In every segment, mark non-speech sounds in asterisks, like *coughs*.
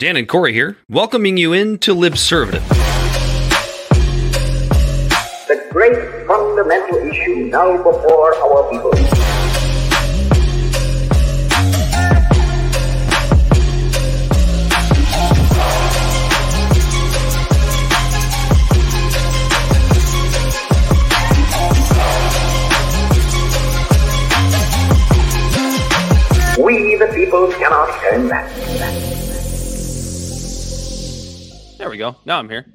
Dan and Corey here, welcoming you into Libservative. The great fundamental issue now before our people. We, the people, cannot turn back. There we go. Now I'm here.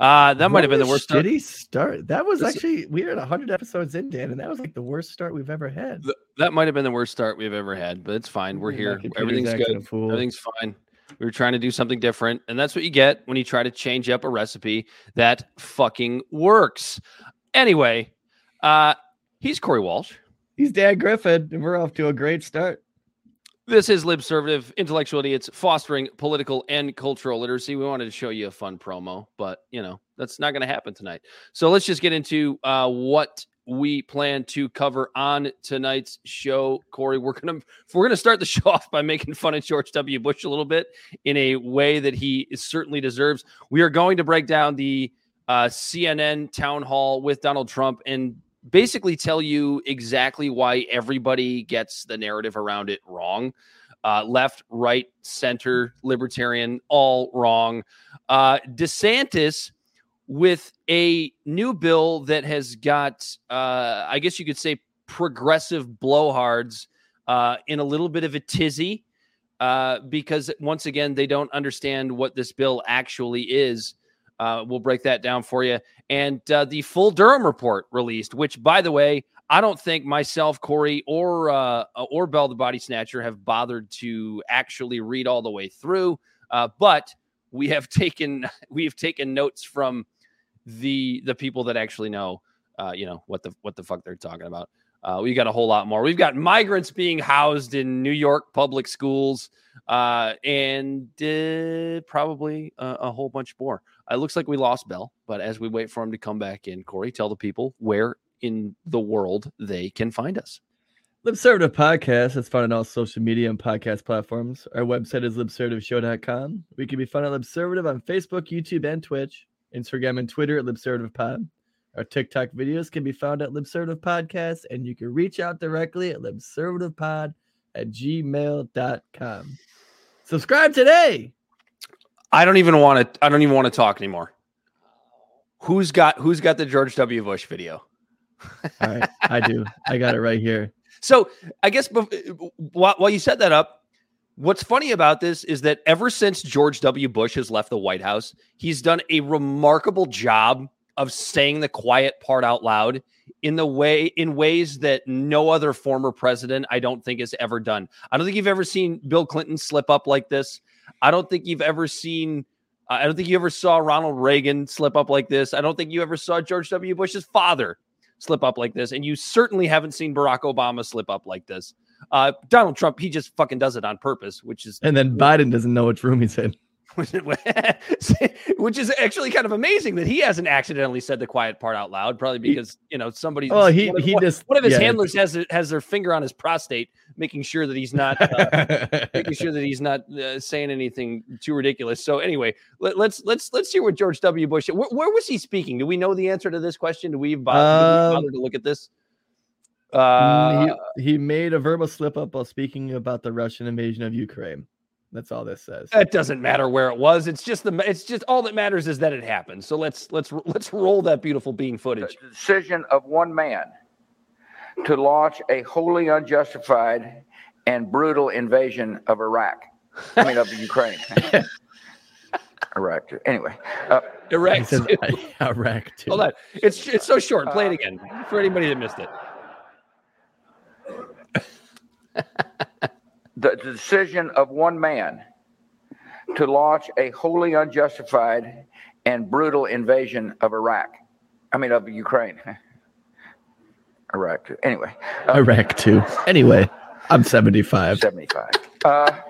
Uh, that might have been the worst. start. Shitty start. That was This- actually we are at 100 episodes in, Dan, and that was like the worst start we've ever had. Th- That might have been the worst start we've ever had, but it's fine. We're here. Everything's good. Everything's fine. We were trying to do something different, and that's what you get when you try to change up a recipe that fucking works. Anyway, uh, he's Corey Walsh. He's Dan Griffin, and we're off to a great start. This is Libservative Intellectual Idiots fostering political and cultural literacy. We wanted to show you a fun promo, but you know that's not going to happen tonight. So let's just get into uh, what we plan to cover on tonight's show. Corey, we're gonna we're gonna start the *laughs* show off by making fun of George W. Bush a little bit in a way that he certainly deserves. We are going to break down the uh, CNN town hall with Donald Trump and basically tell you exactly why everybody gets the narrative around it wrong. Uh, left, right, center, libertarian, all wrong. Uh, DeSantis with a new bill that has got, uh, I guess you could say, progressive blowhards uh, in a little bit of a tizzy uh, because once again, they don't understand what this bill actually is. Uh, we'll break that down for you. And uh, the full Durham report released, which, by the way, I don't think myself, Corey, or uh, or Bel the Body Snatcher have bothered to actually read all the way through. Uh, but we have *laughs* taken we have taken notes from the the people that actually know, uh, you know what the what the fuck they're talking about. Uh, we got a whole lot more. We've got migrants being housed in New York public schools, uh, and uh, probably a, a whole bunch more. It looks like we lost Bel, but as we wait for him to come back in, Corey, tell the people where in the world they can find us. Libservative Podcast is found on all social media and podcast platforms. Our website is libservativeshow.com. We can be found at Libservative on Facebook, YouTube, and Twitch, Instagram and Twitter at LibservativePod. Our TikTok videos can be found at Libservative Podcast, and you can reach out directly at libservativepod at gmail.com. Subscribe today. I don't even want to. I don't even want to talk anymore. Who's got Who's got the George W. Bush video? *laughs* All right, I do. I got it right here. So I guess while you set that up, what's funny about this is that ever since George W. Bush has left the White House, he's done a remarkable job of saying the quiet part out loud in the way in ways that no other former president I don't think has ever done. I don't think you've ever seen Bill Clinton slip up like this. I don't think you've ever seen I don't think you ever saw Ronald Reagan slip up like this. I don't think you ever saw George W. Bush's father slip up like this. And you certainly haven't seen Barack Obama slip up like this. Uh, Donald Trump, he just fucking does it on purpose, which is And then Biden doesn't know which room he's in. *laughs* which is actually kind of amazing that he hasn't accidentally said the quiet part out loud. Probably because you know somebody. Oh, he- one of, he one- just- one of his yeah. handlers has has their finger on his prostate, making sure that he's not uh, *laughs* making sure that he's not uh, saying anything too ridiculous. So anyway, let, let's let's let's hear what George W. Bush. Where, where was he speaking? Do we know the answer to this question? Do we bother, Um, bother to look at this? Uh, he, he made a verbal slip up while speaking about the Russian invasion of Ukraine. That's all this says. it doesn't matter where it was. It's just the. It's just all that matters is that it happened. So let's let's let's roll that beautiful being footage. The decision of one man to launch a wholly unjustified and brutal invasion of Iraq. I mean, of Ukraine. *laughs* Iraq. Anyway, uh, He Iraq. too. *laughs* Iraq too. Hold on. It's it's so short. Play it again for anybody that missed it. *laughs* the, the decision of one man to launch a wholly unjustified and brutal invasion of Iraq. I mean, of Ukraine. *laughs* Iraq. Too. Anyway, uh, Iraq too. Anyway, I'm 75. 75. Uh, *laughs*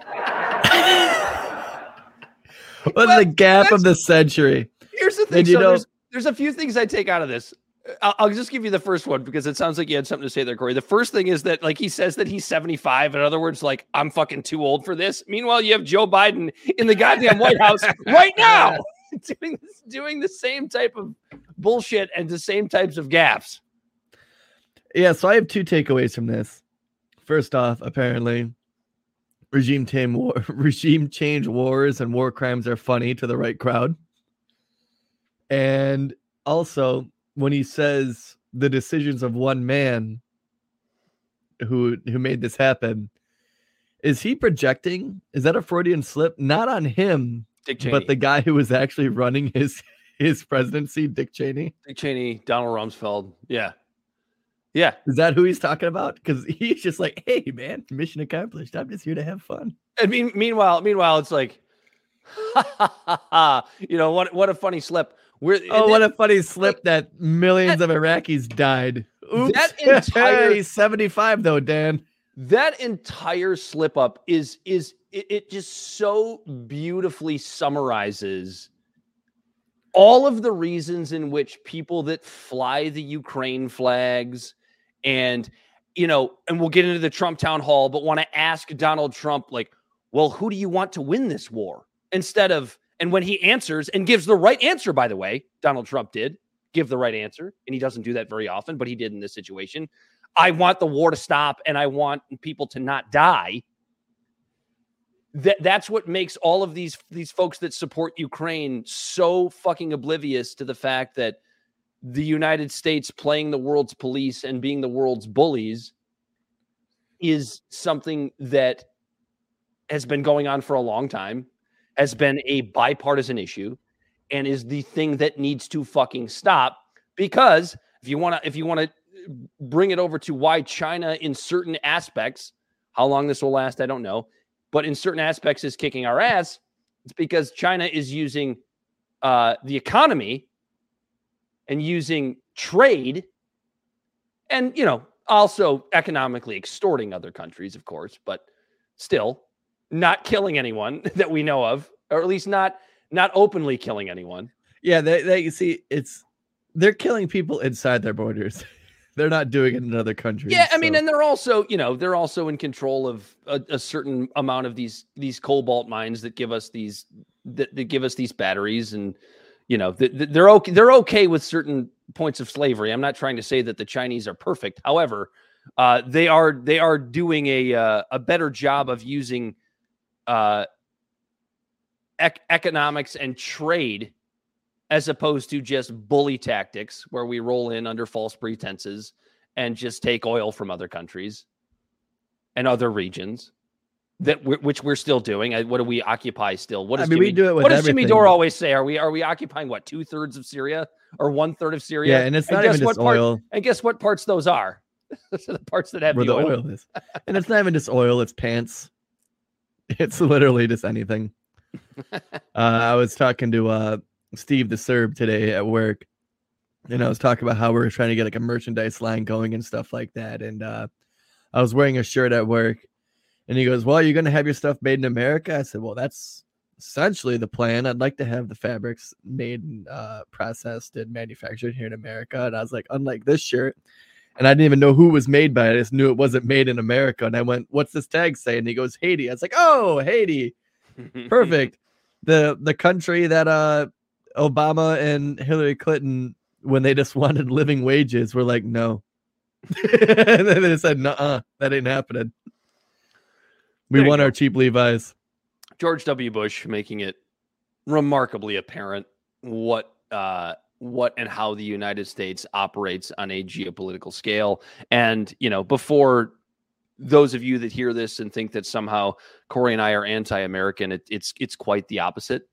What's the gap of the century? Here's the thing. And you so know- there's, there's a few things I take out of this. I'll, just give you the first one because it sounds like you had something to say there, Corey. The first thing is that, like, he says that he's 75. In other words, like, I'm fucking too old for this. Meanwhile, you have Joe Biden in the goddamn White House *laughs* right now *laughs* doing doing the same type of bullshit and the same types of gaffes. Yeah, so I have two takeaways from this. First off, apparently, regime tame war, *laughs* regime change wars and war crimes are funny to the right crowd. And also, when he says the decisions of one man who who made this happen, is he projecting? Is that a Freudian slip? Not on him, Dick Cheney. but the guy who was actually running his his presidency, Dick Cheney. Dick Cheney, Donald Rumsfeld. Yeah. Yeah. Is that who he's talking about? Because he's just like, hey man, mission accomplished. I'm just here to have fun. And mean, meanwhile, meanwhile, it's like, *laughs* you know, what what a funny slip. We're Oh, what a funny slip that millions of Iraqis died. Oops. That *laughs* entire- 75 though, Dan. that entire slip up is is it, it just so beautifully summarizes all of the reasons in which people that fly the Ukraine flags and you know and we'll get into the Trump town hall but want to ask Donald Trump like well who do you want to win this war instead of and when he answers and gives the right answer by the way Donald Trump did give the right answer and he doesn't do that very often but he did in this situation I want the war to stop and I want people to not die. That that's what makes all of these these folks that support Ukraine so fucking oblivious to the fact that the United States playing the world's police and being the world's bullies is something that has been going on for a long time, has been a bipartisan issue, and is the thing that needs to fucking stop. Because if you want to, if you want to bring it over to why China, in certain aspects, how long this will last, I don't know, but in certain aspects is kicking our ass. It's because China is using uh, the economy and using trade, and you know, also economically extorting other countries, of course, but still not killing anyone *laughs* that we know of, or at least not not openly killing anyone. Yeah, they, they you see it's they're killing people inside their borders. *laughs* they're not doing it in other countries. Yeah, I mean, and they're also, you know, they're also in control of a, a certain amount of these these cobalt mines that give us these that, that give us these batteries, and you know, th- th- they're okay. They're okay with certain points of slavery. I'm not trying to say that the Chinese are perfect. However, uh, they are they are doing a uh, a better job of using uh, ec- economics and trade as opposed to just bully tactics where we roll in under false pretenses and just take oil from other countries and other regions that which we're still doing. What do we occupy still? What I does mean, we do it what does Jimmy. Dore always say? Are we are we occupying what two thirds of Syria or one third of Syria? yeah, and it's not guess even what just part- oil And guess what parts those are? those *laughs* are the parts that have where the, the oil. oil is. And it's not even just oil, it's pants. It's literally just anything. *laughs* uh, I was talking to uh, Steve the Serb today at work, and I was talking about how we are trying to get like a merchandise line going and stuff like that. And uh, I was wearing a shirt at work, and he goes, "Well, you're going to have your stuff made in America." I said, "Well, that's essentially the plan. I'd like to have the fabrics made, and uh, processed, and manufactured here in America." And I was like, "Unlike this shirt." And I didn't even know who was made by. It. I just knew it wasn't made in America. And I went, "What's this tag say?" And he goes, "Haiti." I was like, "Oh, Haiti." *laughs* perfect the the country that uh obama and hillary clinton when they just *laughs* wanted living wages were like no and *laughs* then they said no that ain't happening we want go. our cheap levi's George W. Bush making it remarkably apparent what uh, what and how the United States operates on a geopolitical scale. And you know, before those of you that hear this and think that somehow Corey and I are anti-American, it, it's it's quite the opposite.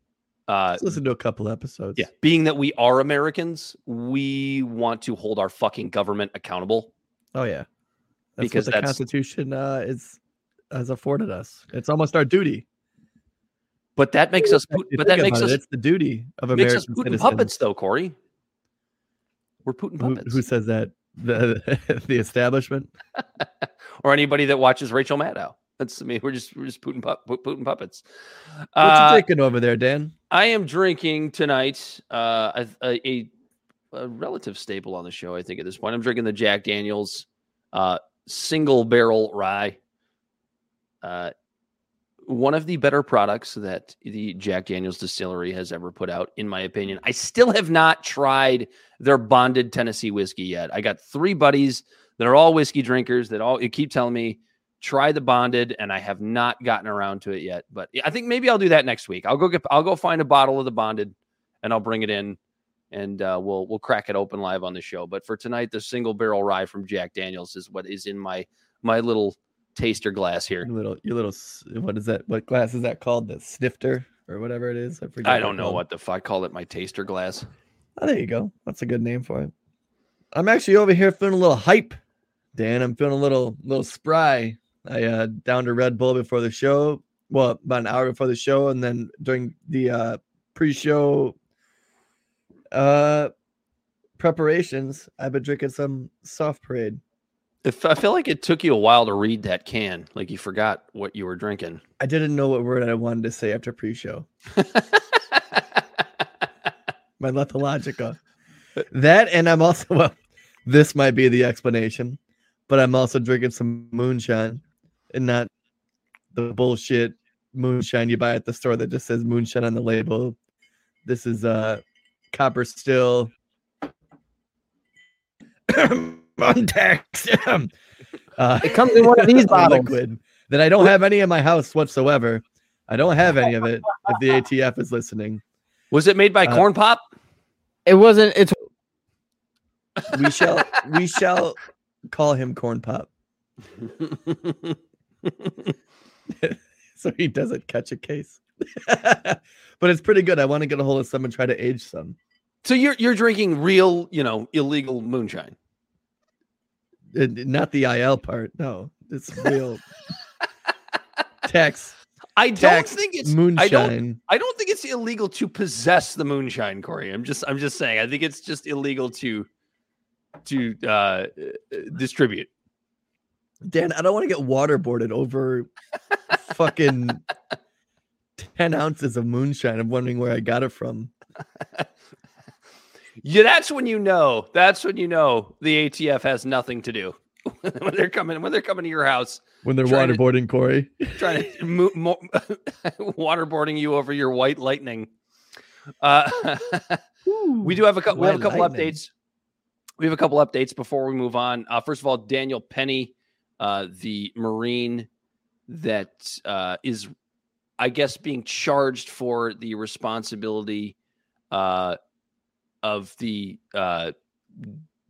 Uh, let's listen to a couple episodes yeah, being that we are Americans, we want to hold our fucking government accountable. oh yeah that's Because what the constitution uh is has afforded us it's almost our duty But that makes us, Pu- but that makes us it, it's the duty of makes american us Putin citizens. puppets, though, Corey. We're Putin who, puppets. who says that the *laughs* the establishment *laughs* or anybody that watches Rachel Maddow. That's I mean, we're just we're just Putin pup, Putin puppets. what Uh, you drinking over there dan I am drinking tonight uh, a, a, a a relative staple on the show. I think at this point, I'm drinking the Jack Daniels uh, single barrel rye. Uh, one of the better products that the Jack Daniels distillery has ever put out, in my opinion. I still have not tried their bonded Tennessee whiskey yet. I got three buddies that are all whiskey drinkers that all keep telling me try the bonded, and I have not gotten around to it yet. But I think maybe I'll do that next week. I'll go get I'll go find a bottle of the bonded, and I'll bring it in, and uh, we'll we'll crack it open live on the show. But for tonight, the single barrel rye from Jack Daniels is what is in my my little taster glass here. Your little, your little, what is that? What glass is that called? The snifter or whatever it is. I forget. I don't know what the fuck. I call it my taster glass. Oh, there you go. That's a good name for it. I'm actually over here feeling a little hype, Dan. I'm feeling a little, little spry. I uh downed a Red Bull before the show. Well, about an hour before the show, and then during the uh pre-show uh preparations, I've been drinking some soft parade. If I feel like it took you a while to read that can, like you forgot what you were drinking. I didn't know what word I wanted to say after pre-show. *laughs* My lethologica. That and I'm also well, this might be the explanation, but I'm also drinking some moonshine and not the bullshit moonshine you buy at the store that just says moonshine on the label. This is uh copper still *clears throat* *coughs* untaxed. uh, It comes in one of *laughs* these bottles. liquid that I don't have any in my house whatsoever. I don't have any of it. If the ATF is listening, Was it made by Uh, Corn Pop? It wasn't. It's *laughs* we shall we shall call him Corn Pop, *laughs* so he doesn't catch a case. but it's pretty good. I want to get a hold of some and try to age some. so you're you're drinking real, you know, illegal moonshine. Not the IL part. No, it's real *laughs* tax I don't tax think it's I moonshine. don't I don't think it's illegal to possess the moonshine, Corey. I'm just I'm just saying. I think it's just illegal to to uh, uh, distribute. Dan, I don't want to get waterboarded over fucking *laughs* 10 ounces of moonshine. I'm wondering where I got it from. *laughs* Yeah, that's when you know. That's when you know the ATF has nothing to do *laughs* when they're coming when they're coming to your house When they're Trying to- waterboarding Corey. trying to *laughs* mo- mo- *laughs* waterboarding you over your white lightning. Uh, we do have a couple. We have a couple lightning. updates. We have a couple updates before we move on. Uh, first of all, Daniel Penny, uh, the Marine that uh, is, I guess, being charged for the responsibility uh, of the uh,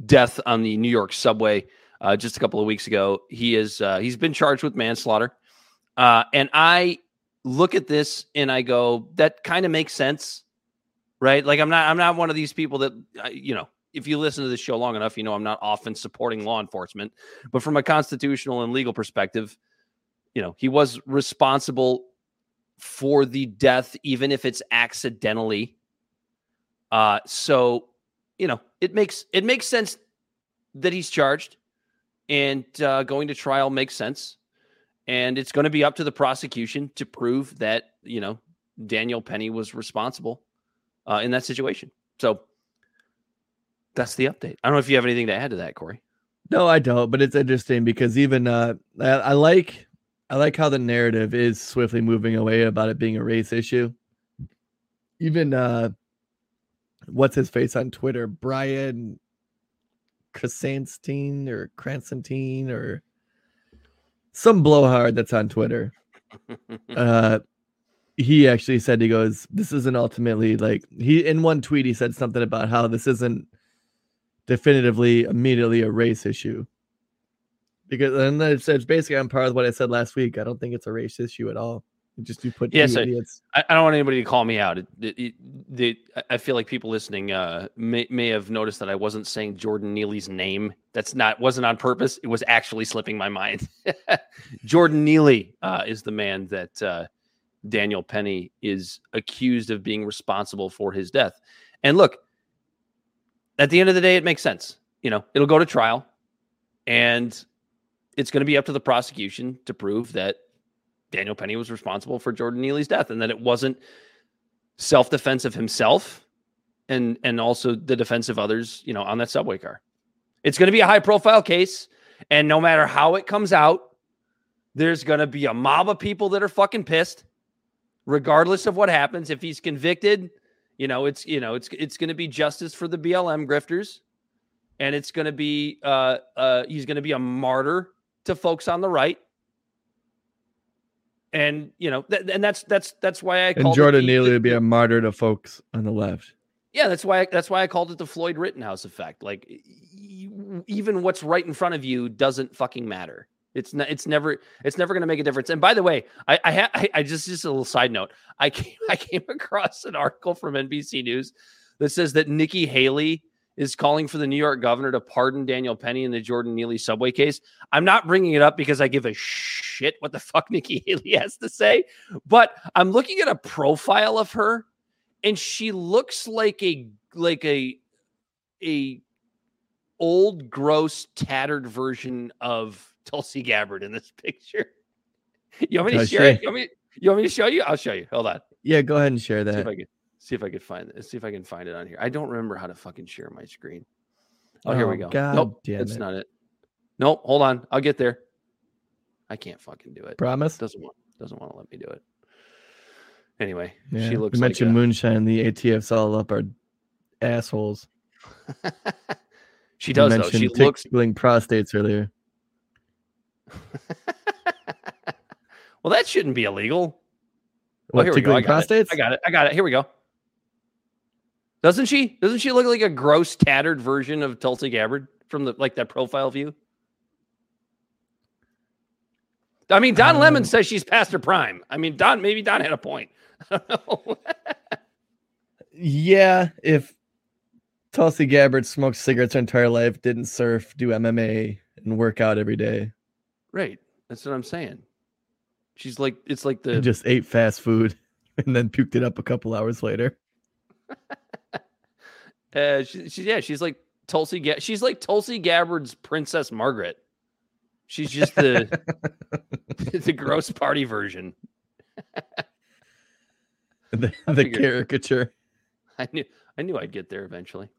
death on the New York subway uh, just a couple of weeks ago. He is uh, he's been charged with manslaughter, uh, and I look at this and I go, that kind of makes sense, right? Like I'm not I'm not one of these people that you know. If you listen to this show long enough, you know I'm not often supporting law enforcement, but from a constitutional and legal perspective, you know he was responsible for the death, even if it's accidentally. Uh, so you know it makes it makes sense that he's charged and uh, going to trial makes sense. And it's going to be up to the prosecution to prove that you know daniel penny was responsible uh, in that situation. So that's the update. I don't know if you have anything to add to that corey. No, I don't, but it's interesting because even uh I, I like I like how the narrative is swiftly moving away about it being a race issue. Even uh what's his face on Twitter, Brian Krassenstein or Cransantine or some blowhard that's on Twitter. *laughs* uh he actually said he goes this isn't ultimately like he in one tweet he said something about how this isn't definitively immediately a race issue because and it's, it's basically on par with what i said last week i don't think it's a race issue at all just you put Yes, two I- idiots I, I don't want anybody to call me out. It, it, it, I- I feel like people listening uh, may, may have noticed that I wasn't saying Jordan Neely's name. That's not wasn't on purpose. It was actually slipping my mind. *laughs* Jordan Neely uh, is the man that uh, Daniel Penny is accused of being responsible for his death. And look, at the end of the day, it makes sense. You know, it'll go to trial, and it's going to be up to the prosecution to prove that Daniel Penny was responsible for Jordan Neely's death and that it wasn't self defense of himself and and also the defense of others, you know, on that subway car. It's going to be a high profile case, and no matter how it comes out, there's going to be a mob of people that are fucking pissed, regardless of what happens. If he's convicted, you know, it's you know, it's it's going to be justice for the BLM grifters, and it's going to be uh uh he's going to be a martyr to folks on the right. And you know, th- and that's that's that's why I And Jordan Neely would be a martyr to folks on the left. yeah, that's why that's why I called it the Floyd Rittenhouse effect. Like even what's right in front of you doesn't fucking matter. It's not. It's never. It's never going to make a difference. And by the way, I I, ha- I I just just a little side note. I came *laughs* I came across an article from NBC News that says that Nikki Haley is calling for the New York governor to pardon Daniel Penny in the Jordan Neely subway case. I'm not bringing it up because I give a shit what the *laughs* fuck Nikki Haley has to say, but I'm looking at a profile of her and she looks like a like a a old gross tattered version of *laughs* Tulsi Gabbard in this picture. *laughs* You want me to share it? You want me, you want me to show you? I'll show you. Hold on. Yeah, go ahead and share that. See if I can find it. See if I can find it on here. I don't remember how to fucking share my screen. Oh, here we Oh, go. God nope, that's it. not it. Nope, hold on. I'll get there. I can't fucking do it. Promise. Doesn't want doesn't want to let me do it. Anyway, Yeah. she looks like mentioned a- moonshine. The ATF's all up our assholes. *laughs* she does though. She looks tickling prostates earlier. *laughs* well. That shouldn't be illegal. Oh, What here we go. I got it. prostates? I got it. I got it. Here we go. Doesn't she? Doesn't she look like a gross, tattered version of Tulsi Gabbard from the like that profile view? I mean, Don Lemon Um, says she's past her prime. I mean, Don maybe Don had a point. *laughs* I don't know. Yeah, if Tulsi Gabbard smoked cigarettes her entire life, didn't surf, do MMA, and work out every day, right. That's what I'm saying. She's like it's like the and just ate fast food, *laughs* and then puked it up a couple hours later. *laughs* uh she, she yeah, she's like Tulsi Ga- she's like Tulsi Gabbard's Princess Margaret. She's just the *laughs* the gross party version. *laughs* the the caricature. I knew I knew I'd get there eventually.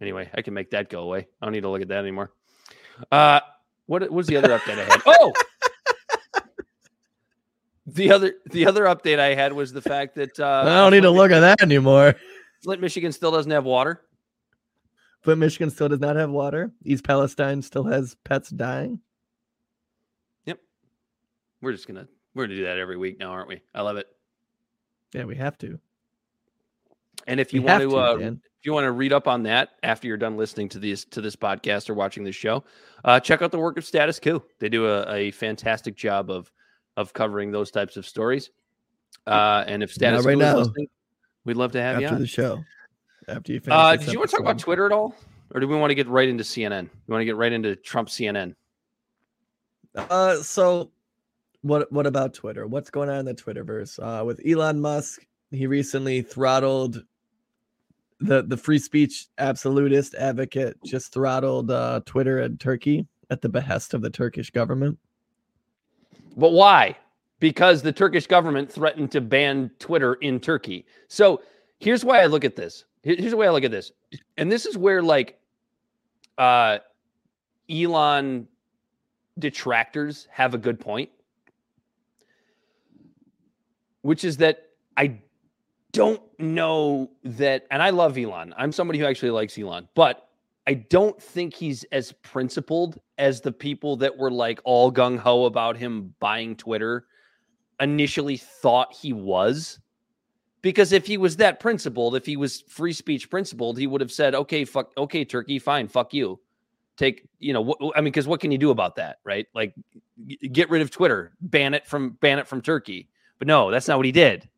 Anyway, I can make that go away. I don't need to look at that anymore. Uh what was the other update I had? Oh, the other the other update I had was the fact that uh, I don't need to look at that anymore. Flint, Michigan still doesn't have water. But Michigan still does not have water. East Palestine still has pets dying. Yep. We're just gonna we're gonna do that every week now, aren't we? I love it. Yeah, we have to. And if We you want have to, uh, if you want to read up on that after you're done listening to these to this podcast or watching this show, uh, check out the work of Status Coup. They do a, a fantastic job of of covering those types of stories. Uh, and if Status right Coup is now. listening, we'd love to have you after on. the show. After you finish. Uh, did you want to talk about. Twitter at all, or do we want to get right into CNN? You want to get right into Trump CNN? Uh, so what what about Twitter? What's going on in the Twitterverse? Uh, with Elon Musk, he recently throttled the the free speech absolutist advocate. Just throttled uh, Twitter and Turkey at the behest of the Turkish government. But why? Because the Turkish government threatened to ban Twitter in Turkey. So here's why I look at this. Here's the way I look at this. And this is where like uh Elon detractors have a good point. Which is that I don't know that and I love Elon. I'm somebody who actually likes Elon, but I don't think he's as principled as the people that were like all gung ho about him buying Twitter initially thought he was. Because if he was that principled, if he was free speech principled, he would have said, "Okay, fuck, okay, Turkey, fine, fuck you." Take, you know, wh- I mean, because what can you do about that, right? Like, g- get rid of Twitter, ban it from ban it from Turkey. But no, that's not what he did,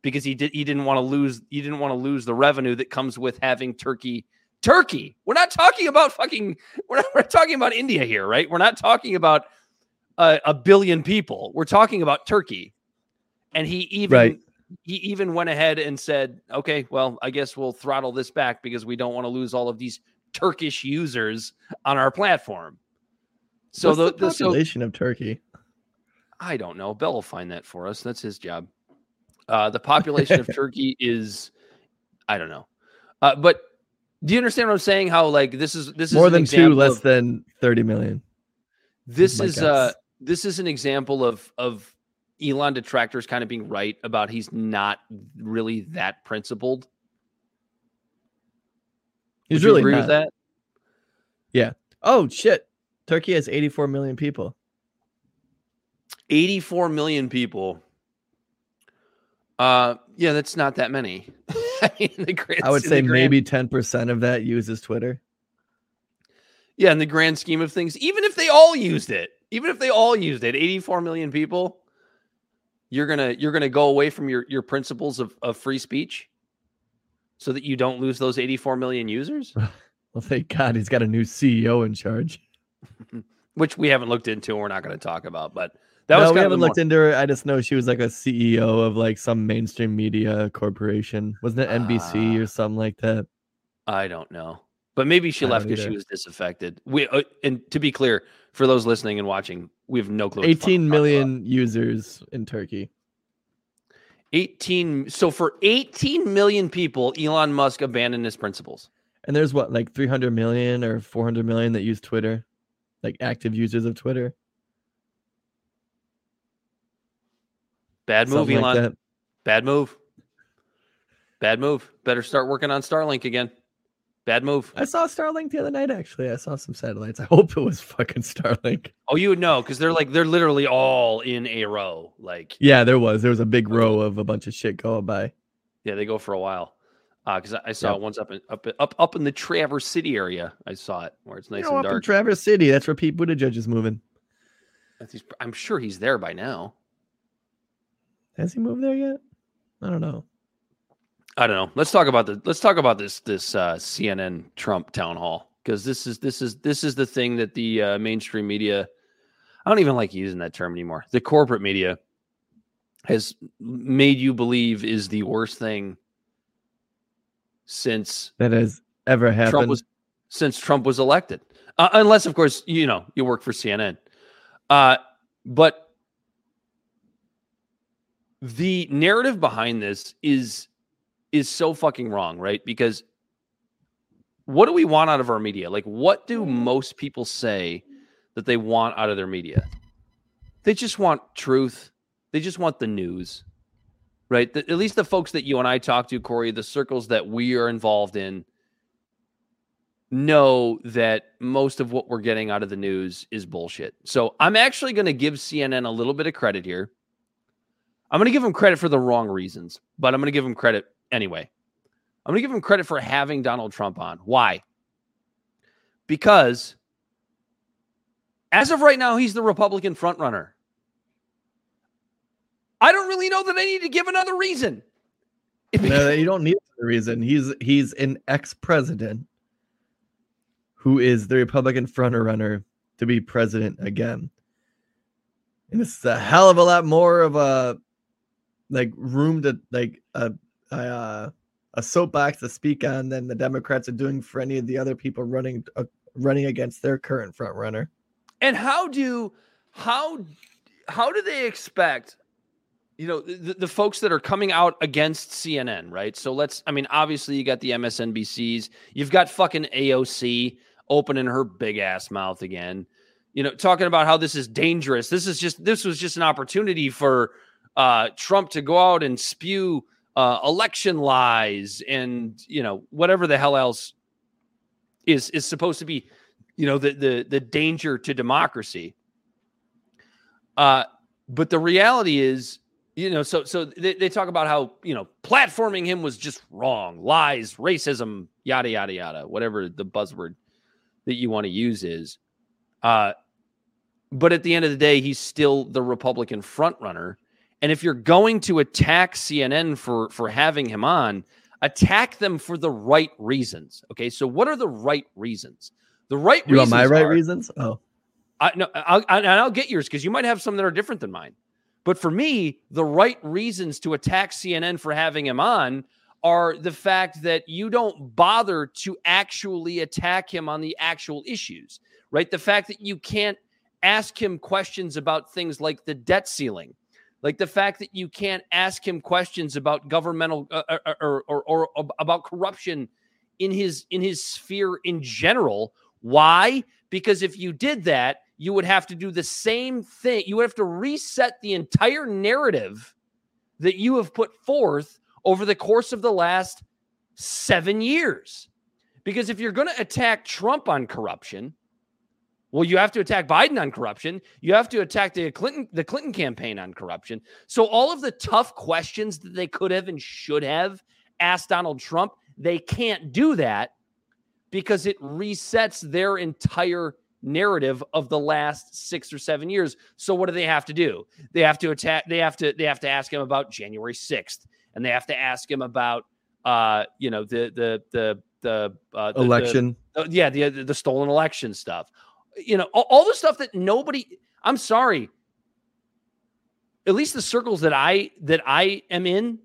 because he did he didn't want to lose he didn't want to lose the revenue that comes with having Turkey Turkey. We're not talking about fucking. We're not. We're talking about India here, right? We're not talking about a, a billion people. We're talking about Turkey, and he even Right. he even went ahead and said, "Okay, well, I guess we'll throttle this back because we don't want to lose all of these Turkish users on our platform." So the, the the so population of Turkey? I don't know. Bel will find that for us. That's his job. Uh, the population of *laughs* Turkey is, I don't know. Uh, but do you understand what I'm saying? How like this is this is More than two, less of- than 30 million. this is uh. This is an example of of Elon detractors kind of being right about he's not really that principled. He's Would really agree not. with that? Yeah. Oh shit. Turkey has 84 million people. 84 million people. Uh yeah, that's not that many. *laughs* I mean, grand- I would say grand- maybe 10% of that uses Twitter. Yeah, in the grand scheme of things, even if they all used it, even if they all used it, 84 million people, you're gonna you're gonna go away from your your principles of, of free speech so that you don't lose those 84 million users, *laughs* Well, thank God he's got a new CEO in charge. *laughs* which we haven't looked into and we're not gonna talk about. But that no, was we haven't looked into her. I just know she was like a CEO of like some mainstream media corporation. Wasn't it NBC Ah. or something like that? I don't know. But maybe she I left because she was disaffected. We uh, and to be clear, for those listening and watching, we have no clue. what the fuck 18 we're talking about. million users in Turkey. 18 so for 18 million people elon musk abandoned his principles And there's what, like 300 million or 400 million that use Twitter, like active users of Twitter. bad move something elon like bad move bad move better start working on starlink again bad move I saw Starlink the other night, actually. I saw some satellites. I *laughs* hope it was fucking Starlink. oh you would know because they're like they're literally all in a row like Yeah, there was. There was a big row of a bunch of shit going by. yeah they go for a while Uh, because I, I saw Yep. it once up in up up up in the traverse city area i saw it where it's nice you know, and up in dark Traverse City, that's where Pete Buttigieg is moving. I'm sure he's there by now Has he moved there yet? I don't know. I don't know. Let's talk about the let's talk about this this uh, CNN Trump town hall because this is this is this is the thing that the uh, mainstream media. I don't even like using that term anymore. The corporate media has made you believe is the worst thing since That has ever happened. Trump was since Trump was elected, uh, unless of course you know you work for CNN. Uh, but the narrative behind this is is so fucking wrong, right? Because what do we want out of our media? Like, what do most people say that they want out of their media? They just want truth. They just want the news, right? The- at least the folks that you and I talk to, Corey, the circles that we are involved in, know that most of what we're getting out of the news is bullshit. So I'm actually going to give CNN a little bit of credit here. I'm going to give them credit for the wrong reasons, but I'm going to give them credit anyway. I'm going to give him credit for having Donald Trump on. Why? Because as of right now, he's the Republican frontrunner. I don't really know that I need to give another reason. *laughs* no, you don't need a reason. He's he's an ex-president who is the Republican frontrunner to be president again. And it's a hell of a lot more of a like room to like a, uh, a soapbox to speak on than the Democrats are doing for any of the other people running uh, running against their current frontrunner. And how do how how do they expect you know the, the folks that are coming out against CNN, right? So let's I mean obviously you got the MSNBCs, you've got fucking AOC opening her big ass mouth again. You know, talking about how this is dangerous. This is just this was just an opportunity for uh Trump to go out and spew uh election lies and you know whatever the hell else is is supposed to be you know the the the danger to democracy. Uh but the reality is you know so so they, they talk about how you know platforming him was just wrong. Lies racism yada yada yada whatever the buzzword that you want to use is. Uh but at the end of the day he's still the republican frontrunner and if you're going to attack cnn for for having him on attack them for the right reasons okay so what are the right reasons the right You want reasons my right are- reasons? Oh, I no, I'll, I, and I'll get yours because you might have some that are different than mine. But for me, the right reasons to attack CNN for having him on are the fact that you don't bother to actually attack him on the actual issues, right? The fact that you can't ask him questions about things like the debt ceiling, like the fact that you can't ask him questions about governmental uh, or, or, or, or about corruption in his in his sphere in general. Why? Because if you did that, you would have to do the same thing. You would have to reset the entire narrative that you have put forth over the course of the last seven years. Because if you're going to attack Trump on corruption, well, you have to attack Biden on corruption. You have to attack the Clinton the Clinton campaign on corruption. So all of the tough questions that they could have and should have asked Donald Trump, they can't do that because it resets their entire narrative of the last 6 or 7 years. So what do they have to do? They have to attack they have to they have to ask him about January 6th and they have to ask him about uh you know the the the the uh, the- the- Election. uh, yeah, the the stolen election stuff. You know, all, all the stuff that nobody. I'm sorry. At least the circles that I that I am in,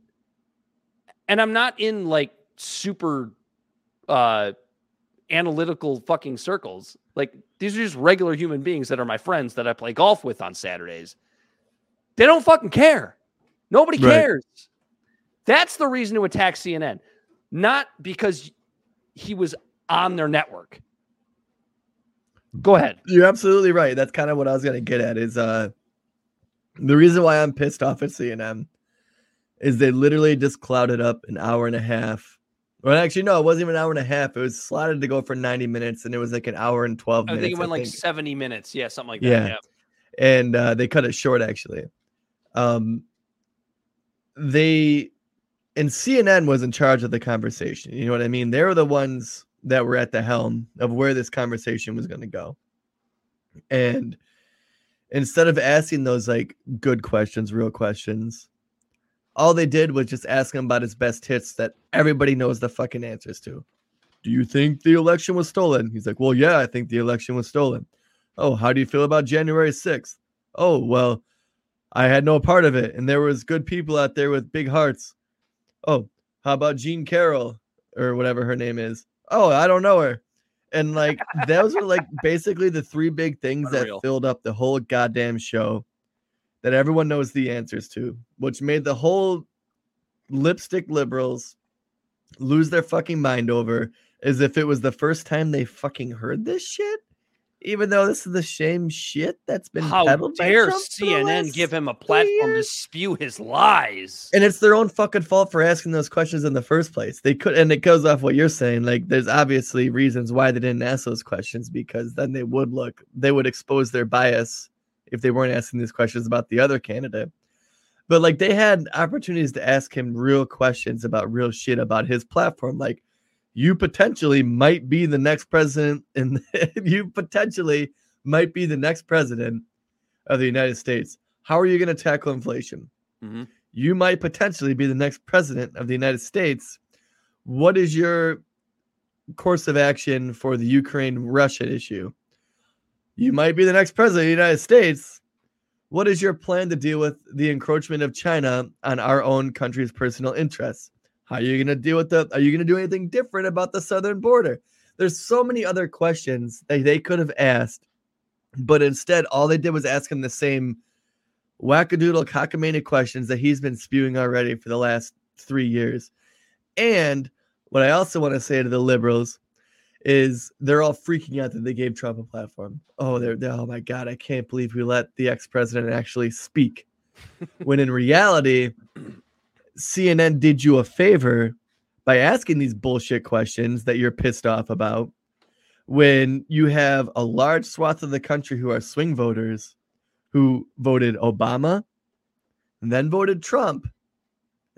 and I'm not in like super uh analytical fucking circles. Like these are just regular human beings that are my friends that I play golf with on Saturdays. They don't fucking care. Nobody Right. cares. That's the reason to attack CNN, not because he was on their network. Go ahead. You're absolutely right. That's kind of what I was gonna get at. Is uh the reason why I'm pissed off at CNN is they literally just clouded up an hour and a half. Well, actually, no, it wasn't even an hour and a half. It was slotted to go for 90 minutes, and it was like an hour and 12 I minutes. think it went like think. 70 minutes. Yeah, something like that. Yeah. Yeah. and uh, they cut it short actually. Um, they and CNN was in charge of the conversation. You know what I mean? They were the ones that were at the helm of where this conversation was going to go. And instead of asking those like good questions, real questions, all they did was just ask him about his best hits that everybody knows the fucking answers to. Do you think the election was stolen? He's like, Well, yeah, I think the election was stolen. Oh, how do you feel about January 6th? Oh, well, I had no part of it. And there was good people out there with big hearts. Oh, how about Jean Carroll or whatever her name is? Oh, I don't know her. And like those were like *laughs* basically the three big things that filled up the whole goddamn show that everyone knows the answers to, which made the whole lipstick liberals lose their fucking mind over as if it was the first time they fucking heard this shit. Even though this is the same shit that's been How peddled dare CNN give him a platform to spew his lies? and it's their own fucking fault for asking those questions in the first place. They could, and it goes off what you're saying. Like, there's obviously reasons why they didn't ask those questions because then they would look, they would expose their bias if they weren't asking these questions about the other candidate. But like, they had opportunities to ask him real questions about real shit about his platform. Like, you potentially might be the next president, and *laughs* you potentially might be the next president of the United States. How are you going to tackle inflation? Mhm. you might potentially be the next president of the United States. What is your course of action for the Ukraine Russia issue? You might be the next president of the United States. What is your plan to deal with the encroachment of China on our own country's personal interests? How are you going to deal with the? Are you going to do anything different about the southern border? There's so many other questions that they could have asked, but instead, all they did was ask him the same wackadoodle cockamamie questions that he's been spewing already for the last three years. And what I also want to say to the liberals is they're all freaking out that they gave Trump a platform. Oh, they're, they're oh my god, I can't believe we let the ex-president actually speak. *laughs* when in reality, CNN did you a favor by asking these bullshit questions that you're pissed off about when you have a large swath of the country who are swing voters who voted Obama and then voted Trump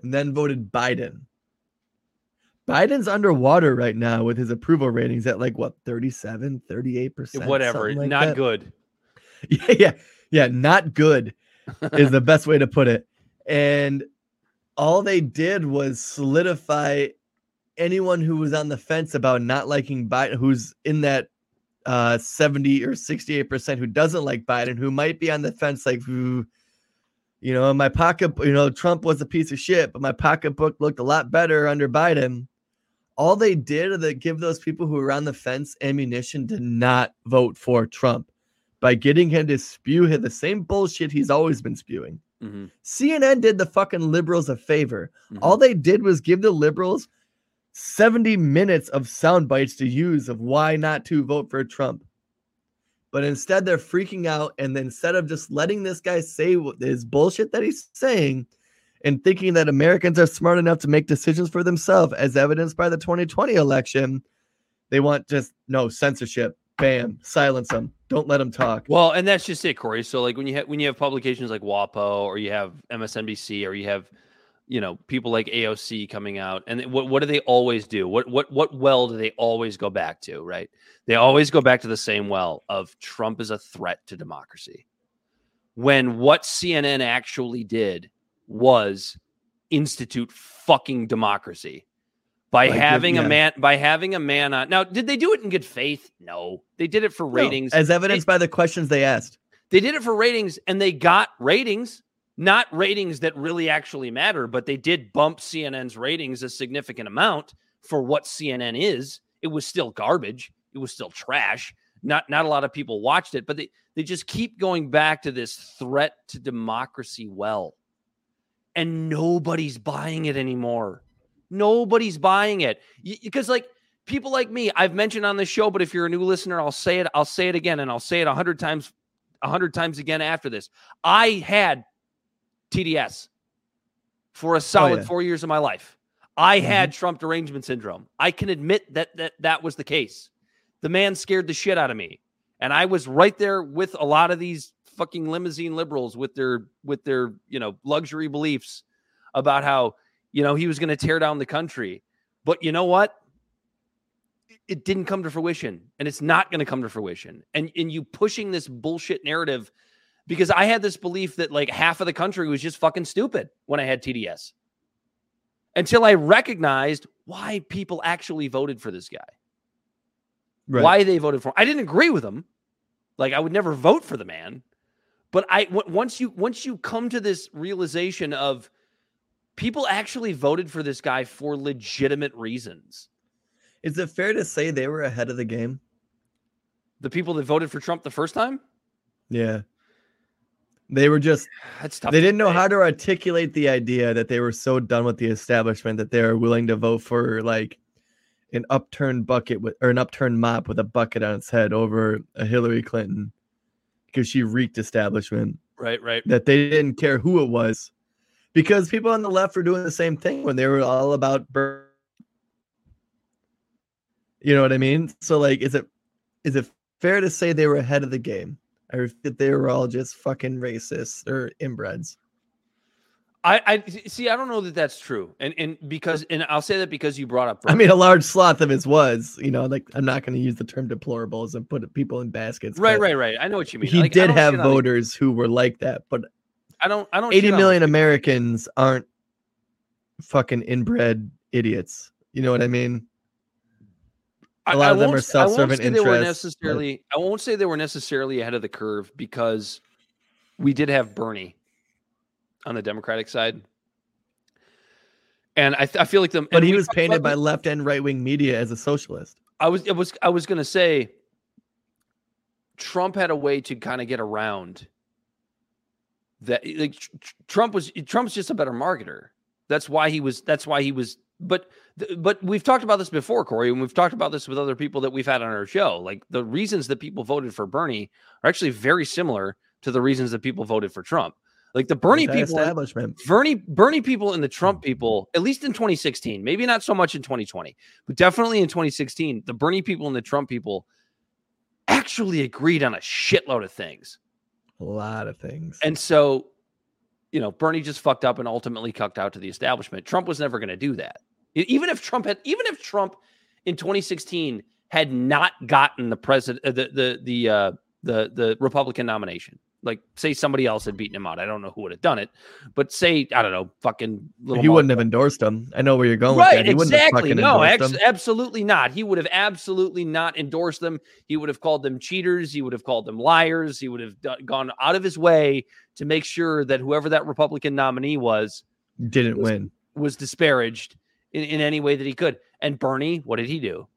and then voted Biden. Biden's underwater right now with his approval ratings at like what 37, 38%. Whatever. like Not that. good. *laughs* Yeah, yeah, yeah, not good is the best way to put it. And all they did was solidify anyone who was on the fence about not liking Biden, who's in that uh 70 or 68% who doesn't like Biden, who might be on the fence, like, "Ooh, you know, my pocket, you know, Trump was a piece of shit, but my pocketbook looked a lot better under Biden. All they did they give those people who were on the fence ammunition to not vote for Trump by getting him to spew the same bullshit he's always been spewing. Mhm, CNN did the fucking liberals a favor. mhm. All they did was give the liberals 70 minutes of sound bites to use of why not to vote for Trump. But instead, they're freaking out. And instead of just letting this guy say what his bullshit that he's saying and thinking that Americans are smart enough to make decisions for themselves, as evidenced by the 2020 election, they want just no censorship. Bam, silence them. Don't let them talk. Well, and that's just it, Corey. So like when you have when you have publications like WAPO or you have MSNBC or you have you know people like AOC coming out, and what what do they always do? What what what well do they always go back to? Right? They always go back to the same well of Trump is a threat to democracy. When what CNN actually did was institute fucking democracy by Like, having yeah. a man by having a man on. Now, did they do it in good faith? No, they did it for No, ratings. as evidenced by the questions they asked. They did it for ratings and they got ratings, not ratings that really actually matter, but they did bump CNN's ratings a significant amount for what CNN is. It was still garbage. It was still trash. Not not a lot of people watched it, but they they just keep going back to this threat to democracy well. And nobody's buying it anymore. Nobody's buying it. Because like people like me, I've mentioned on the show, but if you're a new listener, I'll say it, I'll say it again and I'll say it a hundred times a hundred times again after this. I had TDS for a oh, solid yeah. four years of my life. I mm-hmm. had Trump derangement syndrome. I can admit that that that was the case. The man scared the shit out of me, and I was right there with a lot of these fucking limousine liberals with their with their you know luxury beliefs about how you know he was going to tear down the country. But you know what? it didn't come to fruition and it's not going to come to fruition and and you pushing this bullshit narrative because i had this belief that like half of the country was just fucking stupid when i had tds until i recognized why people actually voted for this guy Right. why they voted for him. i didn't agree with him like i would never vote for the man but i once you once you come to this realization of people actually voted for this guy for legitimate reasons Is it fair to say they were ahead of the game? the people that voted for trump the first time Yeah. They were just That's tough. they didn't know how to articulate the idea that they were so done with the establishment that they were willing to vote for like an upturned bucket with or an upturned mop with a bucket on its head over a Hillary Clinton because she reeked establishment. Right, right. That they didn't care who it was. Because people on the left were doing the same thing when they were all about Ber- you know what I mean? So like is it is it fair to say they were ahead of the game? Or that they were all just fucking racist or inbreds? I, I see. I don't know that that's true, and and because and I'll say that because you brought up. I mean, a large swath of his was, you know, like I'm not going to use the term deplorables and put people in baskets. right, right, right. I know what you mean. He Like, did have shit on the- voters who were like that, but I don't. I don't. 80 shit on million. Americans aren't fucking inbred idiots. You know what I mean? A lot I of them are I self-serving say they were interests, but- necessarily. I won't say they were necessarily ahead of the curve because we did have Bernie on the Democratic side, and I, I feel like the. But he was painted by left and right wing media as a socialist. I was. It was. I was going to say. Trump had a way to kind of get around that. Eh, like Tr- Tr- Trump was. Trump's just a better marketer. That's why he was. That's why he was. But but we've talked about this before, Corey, and we've talked about this with other people that we've had on our show. Like the reasons that people voted for Bernie are actually very similar to the reasons that people voted for Trump. Like the Bernie people, establishment. Bernie Bernie people and the Trump people, at least in 2016, maybe not so much in 2020, but definitely in 2016, the Bernie people and the Trump people actually agreed on a shitload of things. A lot of things. And so, you know, Bernie just fucked up and ultimately cucked out to the establishment. Trump was never going to do that. Even if Trump had, even if Trump in 2016 had not gotten the president, uh, the the the uh, the the Republican nomination, like say somebody else had beaten him out. I don't know who would have done it, but say I don't know, fucking little. he wouldn't have endorsed him. I know where you're going with Right, that. He wouldn't have exactly. No, ex- absolutely not. He would have absolutely not endorsed them. He would have called them cheaters. He would have called them liars. He would have do- gone out of his way to make sure that whoever that Republican nominee was Didn't win. was disparaged in, in any way that he could. And Bernie, what did he do?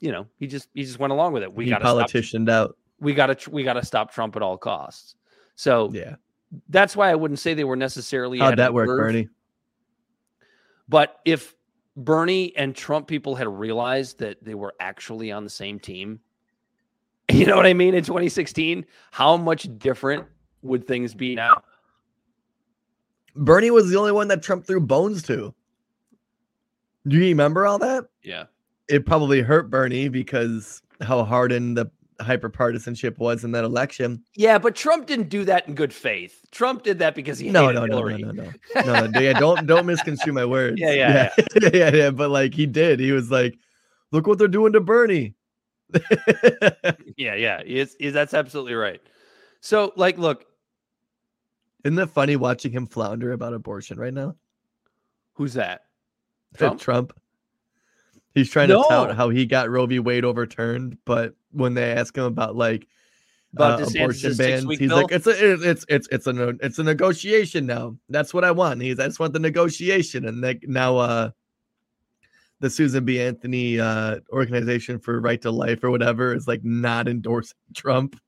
You know, he just he just went along with it. We he got to stop. politicianed out. We got to we got to stop Trump at all costs. So Yeah. that's why I wouldn't say they were necessarily How'd that work, curve. Bernie? But if Bernie and Trump people had realized that they were actually on the same team, *laughs* you know what I mean? In 2016, how much different would things be now? Bernie was the only one that Trump threw bones to. Do you remember all that? Yeah. It probably hurt Bernie because how hardened the hyper partisanship was in that election. Yeah, but Trump didn't do that in good faith. Trump did that because he No, hated no, no, no, Hillary. no, no, no, no. Yeah, don't don't misconstrue my words. *laughs* Yeah, yeah, yeah, *laughs* yeah, yeah. But like he did. He was like, "Look what they're doing to Bernie." *laughs* Yeah, yeah. It's, it's, that's absolutely right. So, like, look, Isn't it funny watching him flounder about abortion right now? who's that? Trump? Trump. He's trying to tout how he got Roe v. Wade overturned, but when they ask him about like About uh, abortion bans, he's bill? like, "It's a, it's it's it's a it's a negotiation now. That's what I want." He's, "I just want the negotiation," and like now, uh, the Susan B. Anthony uh, Organization for Right to Life or whatever is like not endorsing *laughs* Trump.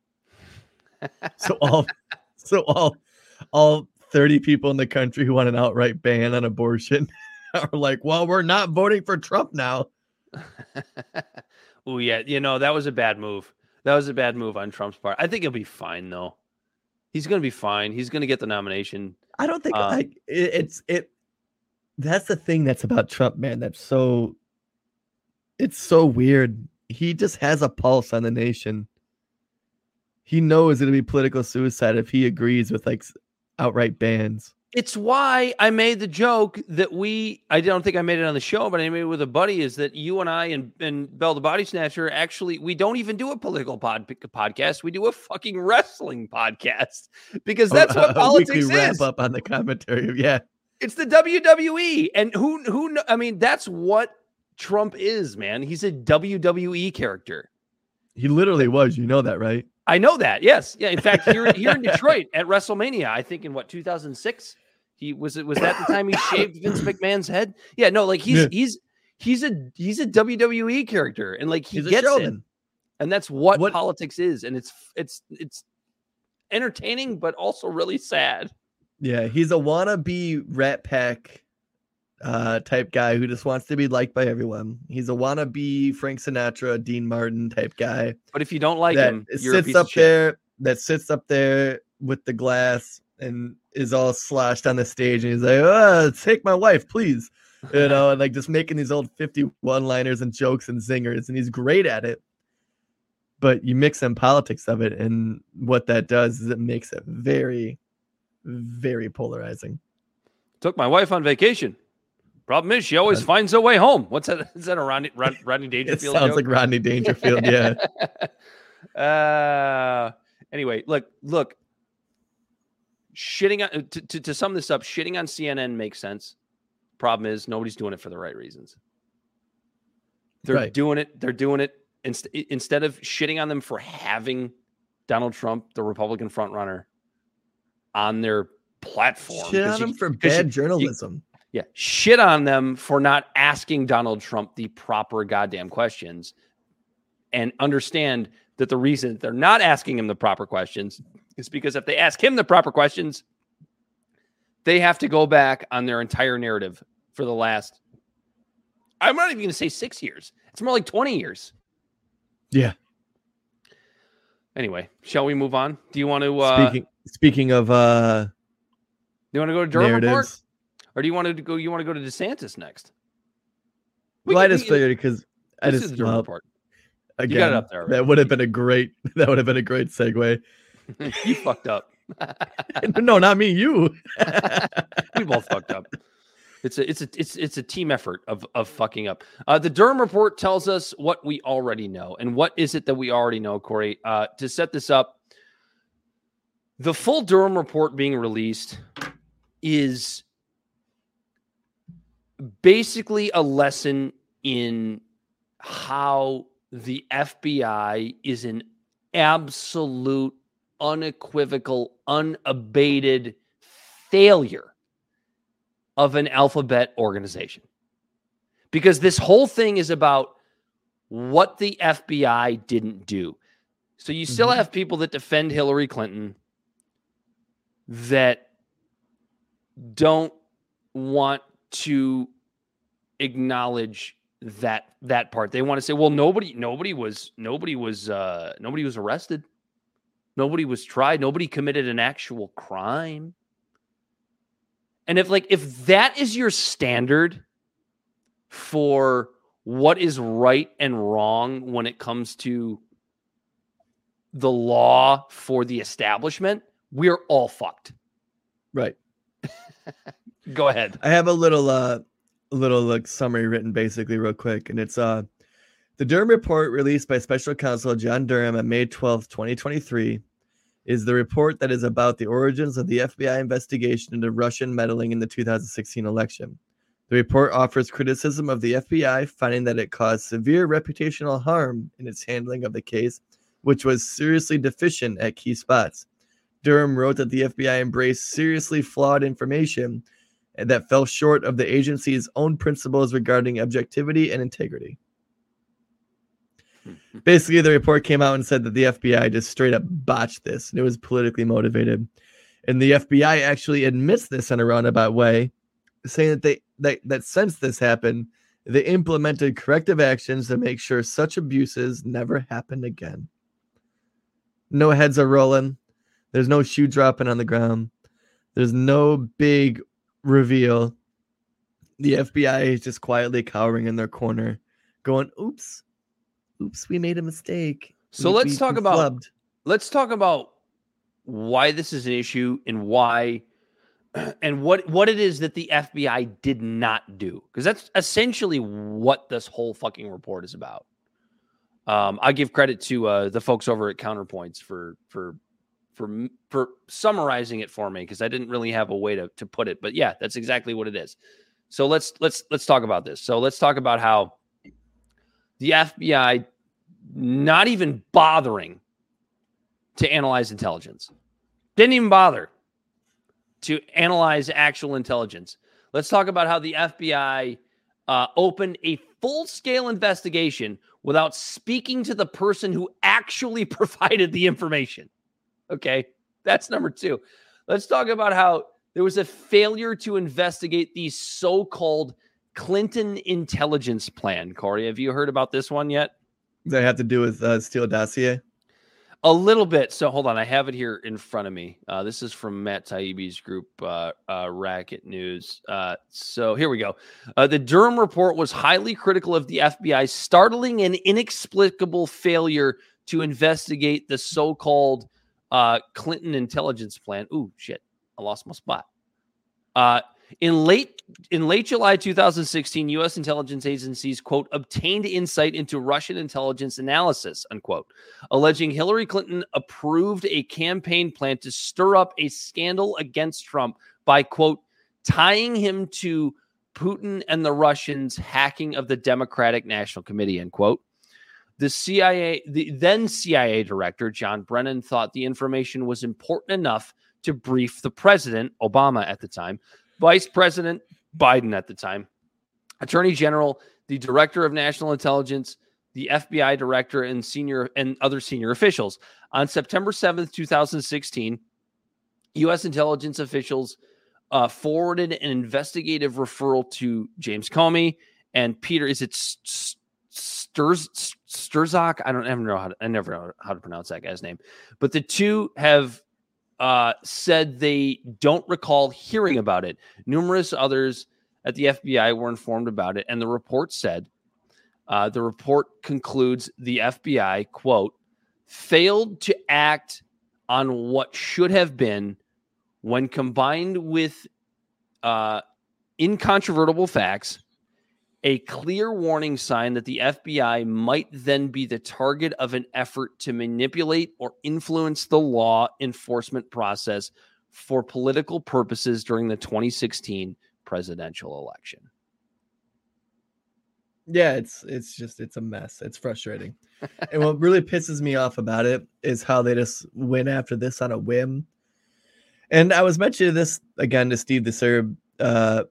So all, *laughs* so all, all thirty people in the country who want an outright ban on abortion *laughs* are like, "Well, we're not voting for Trump now." Oh, yeah. You know, that was a bad move. That was a bad move on Trump's part. I think he'll be fine, though. He's going to be fine. He's going to get the nomination. I don't think Uh, like it, it's it. That's the thing that's about Trump, man. That's so. It's so weird. He just has a pulse on the nation. He knows it'll be political suicide if he agrees with like outright bans. It's why I made the joke that we, I don't think I made it on the show, but I made it with a buddy is that you and I and, and Bel the Body Snatcher actually, we don't even do a political pod, podcast. We do a fucking wrestling podcast because that's what *laughs* a politics weekly wrap is. up on the commentary. Yeah, It's the WWE. And who, who, I mean, that's what Trump is, man. He's a WWE character. he literally was. You know that, right? I know that. Yes. Yeah. In fact, here, here in *laughs* Detroit at WrestleMania, I think in what 2006, he was it was that the time he *coughs* shaved Vince McMahon's head? Yeah. No, like he's Yeah. he's he's a he's a WWE character, and like he He's a gets it, and that's what, What- politics is, and it's it's it's entertaining, but also really sad. Yeah, he's a wannabe Rat Pack uh, type guy who just wants to be liked by everyone. He's a wannabe Frank Sinatra, Dean Martin type guy. But if you don't like that him, you're a sits piece up of shit. there that sits up there with the glass and is all sloshed on the stage and he's like oh, take my wife please you know and like just making these old 51 liners and jokes and zingers and he's great at it but you mix in politics of it and what that does is it makes it very very polarizing Took my wife on vacation. Problem is, she always finds her way home. What's that? Is that a Rodney, Rod, *laughs* Rodney it sounds joke? like rodney dangerfield yeah *laughs* uh anyway look look shitting on to, to, to sum this up shitting on cnn makes sense. Problem is nobody's doing it for the right reasons. They're Right. doing it they're doing it inst- instead of shitting on them for having donald trump the republican frontrunner on their platform. Shit on you- for for 'cause you- bad journalism. Yeah, shit on them for not asking Donald Trump the proper goddamn questions and understand that the reason they're not asking him the proper questions is because if they ask him the proper questions, they have to go back on their entire narrative for the last, I'm not even going to say six years. It's more like 20 years. yeah Anyway, shall we move on? Do you want to, uh, speaking speaking of uh do you want to go to Durham Report or do you want to go, you want to go to DeSantis next? well, I just figured because I just Durham well, Report. again, You got it up there. that would have been a great *laughs* that would have been a great segue. *laughs* you fucked up. *laughs* no, not me, you. *laughs* we both fucked up. It's a it's a it's it's a team effort of of fucking up. Uh, the Durham report tells us what we already know, and what is it that we already know, Corey? Uh, to set this up, the full Durham report being released is basically a lesson in how the FBI is an absolute, unequivocal, unabated failure of an alphabet organization. Because this whole thing is about what the FBI didn't do. So you still Mhm. have people that defend Hillary Clinton that don't want to acknowledge that that part. They want to say, well, nobody, nobody was, nobody was, uh, nobody was arrested. Nobody was tried. Nobody committed an actual crime. And if like if that is your standard for what is right and wrong when it comes to the law for the establishment, we're all fucked. Right. *laughs* Go ahead. I have a little uh little like summary written basically real quick, and it's uh the Durham report released by Special Counsel John Durham on May 12th, 2023, is the report that is about the origins of the FBI investigation into Russian meddling in the 2016 election. The report offers criticism of the FBI, finding that it caused severe reputational harm in its handling of the case, which was seriously deficient at key spots. Durham wrote that the FBI embraced seriously flawed information that fell short of the agency's own principles regarding objectivity and integrity. *laughs* Basically, the report came out and said that the FBI just straight up botched this and it was politically motivated. And the FBI actually admits this in a roundabout way, saying that they that, that since this happened, they implemented corrective actions to make sure such abuses never happen again. No heads are rolling. There's no shoe dropping on the ground. There's no big reveal. The FBI is just quietly cowering in their corner, going, "Oops, oops, we made a mistake." So We- let's we- talk we about flubbed." let's talk about why this is an issue and why *clears throat* and what what it is that the FBI did not do because that's essentially what this whole fucking report is about. Um, I give credit to uh, the folks over at Counterpoints for for for for summarizing it for me because I didn't really have a way to to put it, but yeah, that's exactly what it is. So let's let's let's talk about this. So let's talk about how the FBI not even bothering to analyze intelligence. Didn't even bother to analyze actual intelligence. Let's talk about how the FBI uh, opened a full scale investigation without speaking to the person who actually *laughs* provided the information. Okay, that's number two. Let's talk about how there was a failure to investigate the so called Clinton intelligence plan. Corey, have you heard about this one yet? That have to do with uh, Steele dossier? A little bit. So hold on, I have it here in front of me. Uh, this is from Matt Taibbi's group, uh, uh, Racket News. Uh, so here we go. Uh, the Durham report was highly critical of the FBI's startling and inexplicable failure to investigate the so-called uh, Clinton intelligence plan. Ooh, shit! I lost my spot. In late in late July 2016, U.S. intelligence agencies quote obtained insight into Russian intelligence analysis unquote alleging Hillary Clinton approved a campaign plan to stir up a scandal against Trump by, quote, tying him to Putin and the Russians hacking of the Democratic National Committee, end quote. The CIA, the then CIA director, John Brennan, thought the information was important enough to brief the president, Obama at the time, Vice President Biden at the time, Attorney General, the Director of National Intelligence, the FBI director and senior and other senior officials. On September 7th, 2016, U.S. intelligence officials uh, forwarded an investigative referral to James Comey and Peter. Is it Sturs Sturzak? I don't ever know how to, I never know how to pronounce that guy's name, but the two have uh, said they don't recall hearing about it. Numerous others at the FBI were informed about it, and the report said uh, the report concludes the FBI, quote, failed to act on what should have been, when combined with uh, incontrovertible facts, a clear warning sign that the FBI might then be the target of an effort to manipulate or influence the law enforcement process for political purposes during the 2016 presidential election. Yeah, it's it's just it's a mess. It's frustrating. and what really pisses me off about it is how they just went after this on a whim. And I was mentioning this again to Steve the Serb uh,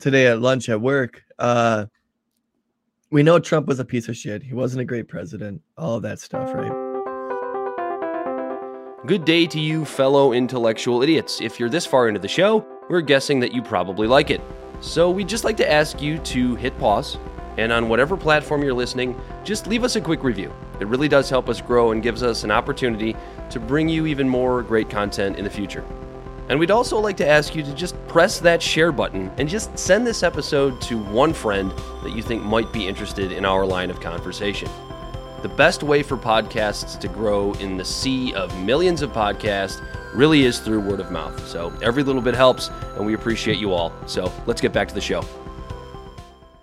today at lunch at work. Uh, we know Trump was a piece of shit. He wasn't a great president. All of that stuff, right? Good day to you, fellow intellectual idiots. If you're this far into the show, we're guessing that you probably like it. So we'd just like to ask you to hit pause, and on whatever platform you're listening, just leave us a quick review. It really does help us grow and gives us an opportunity to bring you even more great content in the future. And we'd also like to ask you to just press that share button and just send this episode to one friend that you think might be interested in our line of conversation. The best way for podcasts to grow in the sea of millions of podcasts really is through word of mouth. So every little bit helps, and we appreciate you all. So let's get back to the show.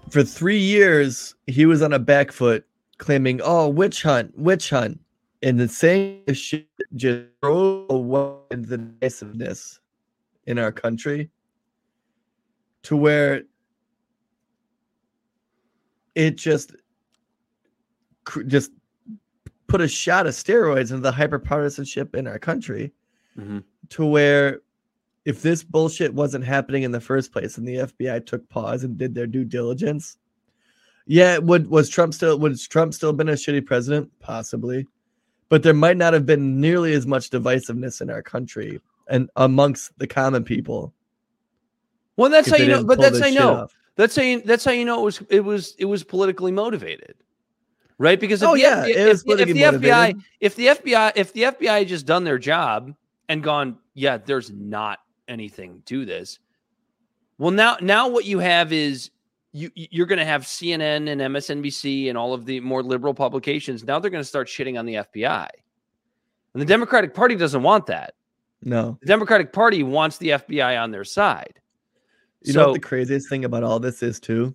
For three years, he was on a back foot claiming, oh, witch hunt, witch hunt. And the same shit just drove away the divisiveness in our country to where it just just put a shot of steroids into the hyperpartisanship in our country Mhm. to where if this bullshit wasn't happening in the first place and the FBI took pause and did their due diligence, yeah, would was Trump still would Trump still been a shitty president? Possibly. But there might not have been nearly as much divisiveness in our country and amongst the common people. Well, that's how you know. But that's how you know. off. That's how you. That's how you know it was. It was. It was politically motivated, right? Because if Oh, the, yeah, if, was if the FBI, if the FBI, if the FBI had just done their job and gone, yeah, there's not anything to this. Well, now, now what you have is you you're going to have CNN and MSNBC and all of the more liberal publications. Now they're going to start shitting on the FBI, and the Democratic Party doesn't want that. No. The Democratic Party wants the FBI on their side. You know what the craziest thing about all this is too?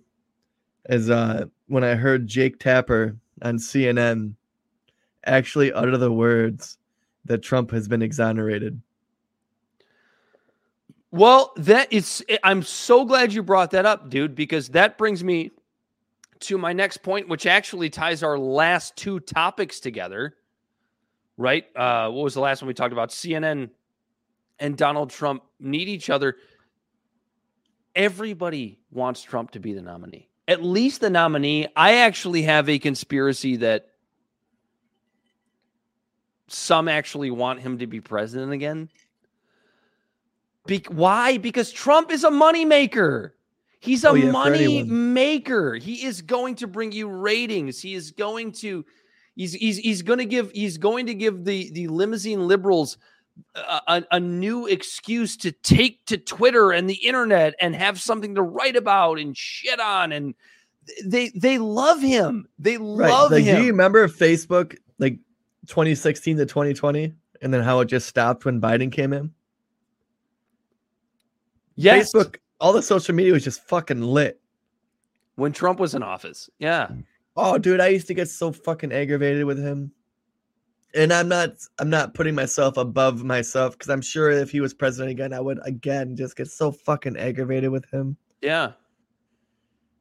Is uh when I heard Jake Tapper on CNN actually utter the words that Trump has been exonerated. Well, that is I'm so glad you brought that up, dude, because that brings me to my next point, which actually ties our last two topics together. Right? Uh, what was the last one we talked about? CNN and Donald Trump need each other. Everybody wants Trump to be the nominee. At least the nominee. I actually have a conspiracy that some actually want him to be president again. Be- why? Because Trump is a moneymaker. He's a Oh, yeah, money maker. He is going to bring you ratings. He is going to he's he's he's going to give he's going to give the the limousine liberals a, a, a new excuse to take to Twitter and the internet and have something to write about and shit on and they they love him. They Right. love like him. do you remember Facebook like 2016 to 2020 and then how it just stopped when Biden came in? Yes. Facebook, all the social media was just fucking lit. when Trump was in office. Yeah. Oh, dude, I used to get so fucking aggravated with him. And I'm not I'm not putting myself above myself because I'm sure if he was president again, I would again just get so fucking aggravated with him. Yeah.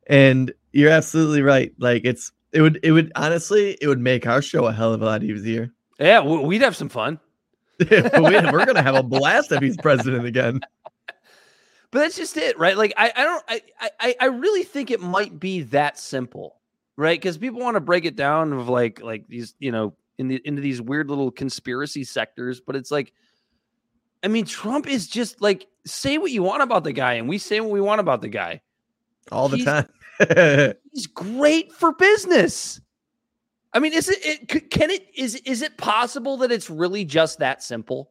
And you're absolutely right. Like it's it would it would honestly it would make our show a hell of a lot easier. Yeah, we- we'd have some fun. *laughs* We're gonna have a *laughs* blast if he's president again. But that's just it, right? Like I, I don't I, I I really think it might be that simple, right? Because people want to break it down of like like these, you know, in the into these weird little conspiracy sectors, but it's like I mean, Trump is just like say what you want about the guy, and we say what we want about the guy. All the He's- time. *laughs* He's great for business. I mean, is it, it can it is is it possible that it's really just that simple?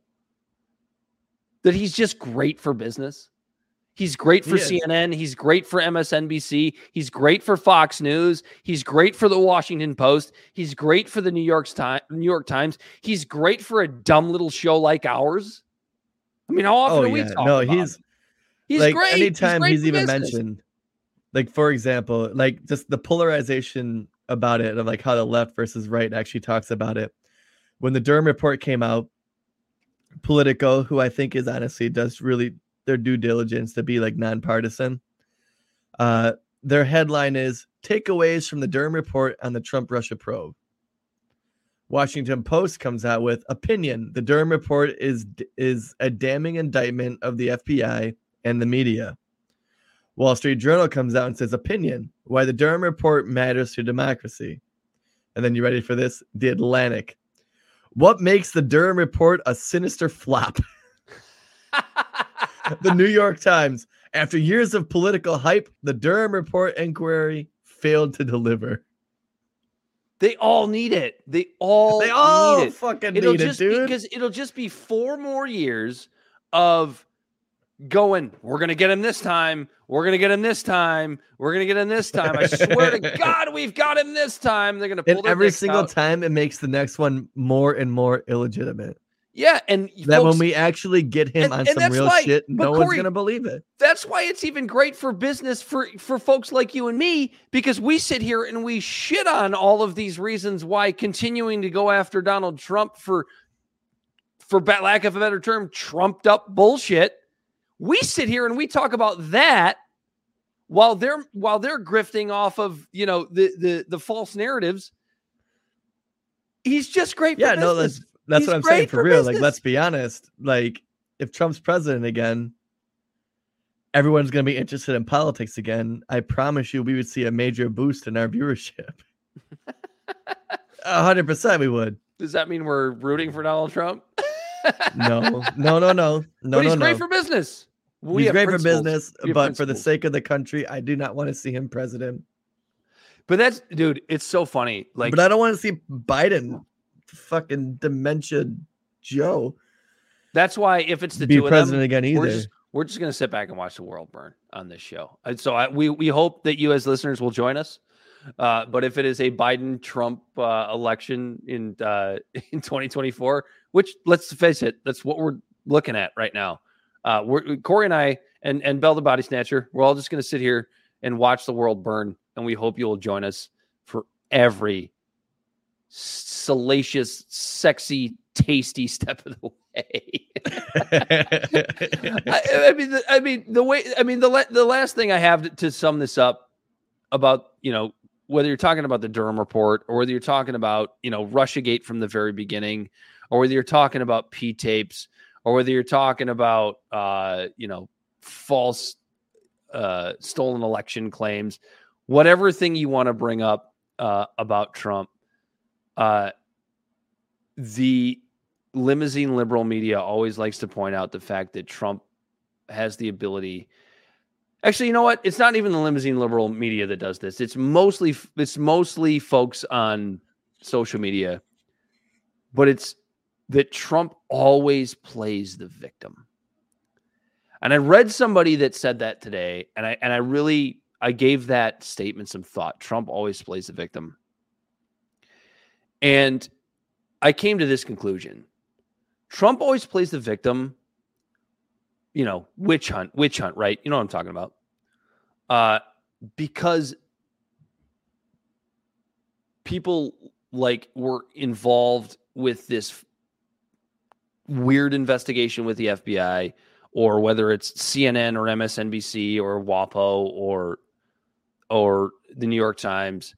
That he's just great for business? He's great for He. CNN, he's great for MSNBC, he's great for Fox News, he's great for the Washington Post, he's great for the New York Times, New York Times, he's great for a dumb little show like ours. I mean, how often oh do we yeah. talk No, about he's him? he's like great. anytime great he's, even business. mentioned like for example like just the polarization about it of like how the left versus right actually talks about it when the durham report came out politico who i think is honestly does really their due diligence to be like nonpartisan uh their headline is takeaways from the durham report on the trump russia probe washington post comes out with opinion the durham report is is a damning indictment of the fbi and the media. Wall Street Journal comes out and says, Opinion why the Durham report matters to democracy. And then you ready for this? The Atlantic. What makes the Durham report a sinister flop? *laughs* *laughs* the New York Times. After years of political hype, the Durham Report inquiry failed to deliver. They all need it. They all They all need it. fucking It'll need it, just dude. because it'll just be four more years of going. We're gonna get him this time. We're gonna get him this time. We're gonna get him this time. I swear to *laughs* God, we've got him this time. They're gonna pull and every single out. time, it makes the next one more and more illegitimate. Yeah, and That folks, when we actually get him and- on and some real why- shit, no one's gonna believe it. that's why it's even great for business for for folks like you and me because we sit here and we shit on all of these reasons why continuing to go after Donald Trump for for lack of a better term trumped up bullshit. We sit here and we talk about that while they're while they're grifting off of you know the the the false narratives. He's just great for Yeah, no, that's that's He's what I'm saying for for real. Like, let's be honest. Like, if Trump's president again, everyone's gonna be interested in politics again. I promise you, we would see a major boost in our viewership. A hundred percent, we would. does that mean we're rooting for Donald Trump *laughs* No, no, no, no, no, but he's no, great no. for business We He's have great for business, We have but for the sake of the country, I do not want to see him president. But that's dude, it's so funny. Like but I don't want to see Biden, fucking dementia Joe, that's why if it's the be two of president them, again either. we're just we're just gonna sit back and watch the world burn on this show. And so I, we we hope that you as listeners will join us. Uh, but if it is a Biden Trump uh, election in uh, *laughs* in 2024, which let's face it, that's what we're looking at right now. Uh, we're Corey and I and and Bel the Body Snatcher. We're all just gonna sit here and watch the world burn, and we hope you will join us for every salacious, sexy, tasty step of the way. *laughs* I, I mean, the, I mean the way. I mean the la- the last thing I have to, to sum this up about you know whether you're talking about the Durham report or whether you're talking about you know RussiaGate from the very beginning, or whether you're talking about P tapes, or whether you're talking about uh, you know false uh, stolen election claims, whatever thing you want to bring up uh, about Trump, uh, the limousine liberal media always likes to point out the fact that Trump has the ability. Actually, you know what? It's not even the limousine liberal media that does this. It's mostly it's mostly folks on social media, but it's that Trump always plays the victim. And I read somebody that said that today, and I and I really I gave that statement some thought. Trump always plays the victim. And I came to this conclusion. Trump always plays the victim, you know, witch hunt, witch hunt, right? You know what I'm talking about. Uh, because people like were involved with this weird investigation with the FBI, or whether it's CNN or MSNBC or WAPO or or the New York Times,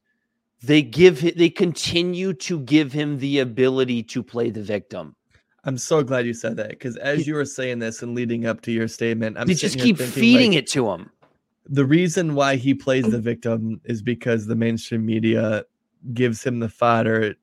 they give they continue to give him the ability to play the victim. I'm so glad you said that because as you were saying this and leading up to your statement, I'm they just keep thinking, feeding like, it to him. The reason why he plays the *clears throat* victim is because the mainstream media gives him the fodder,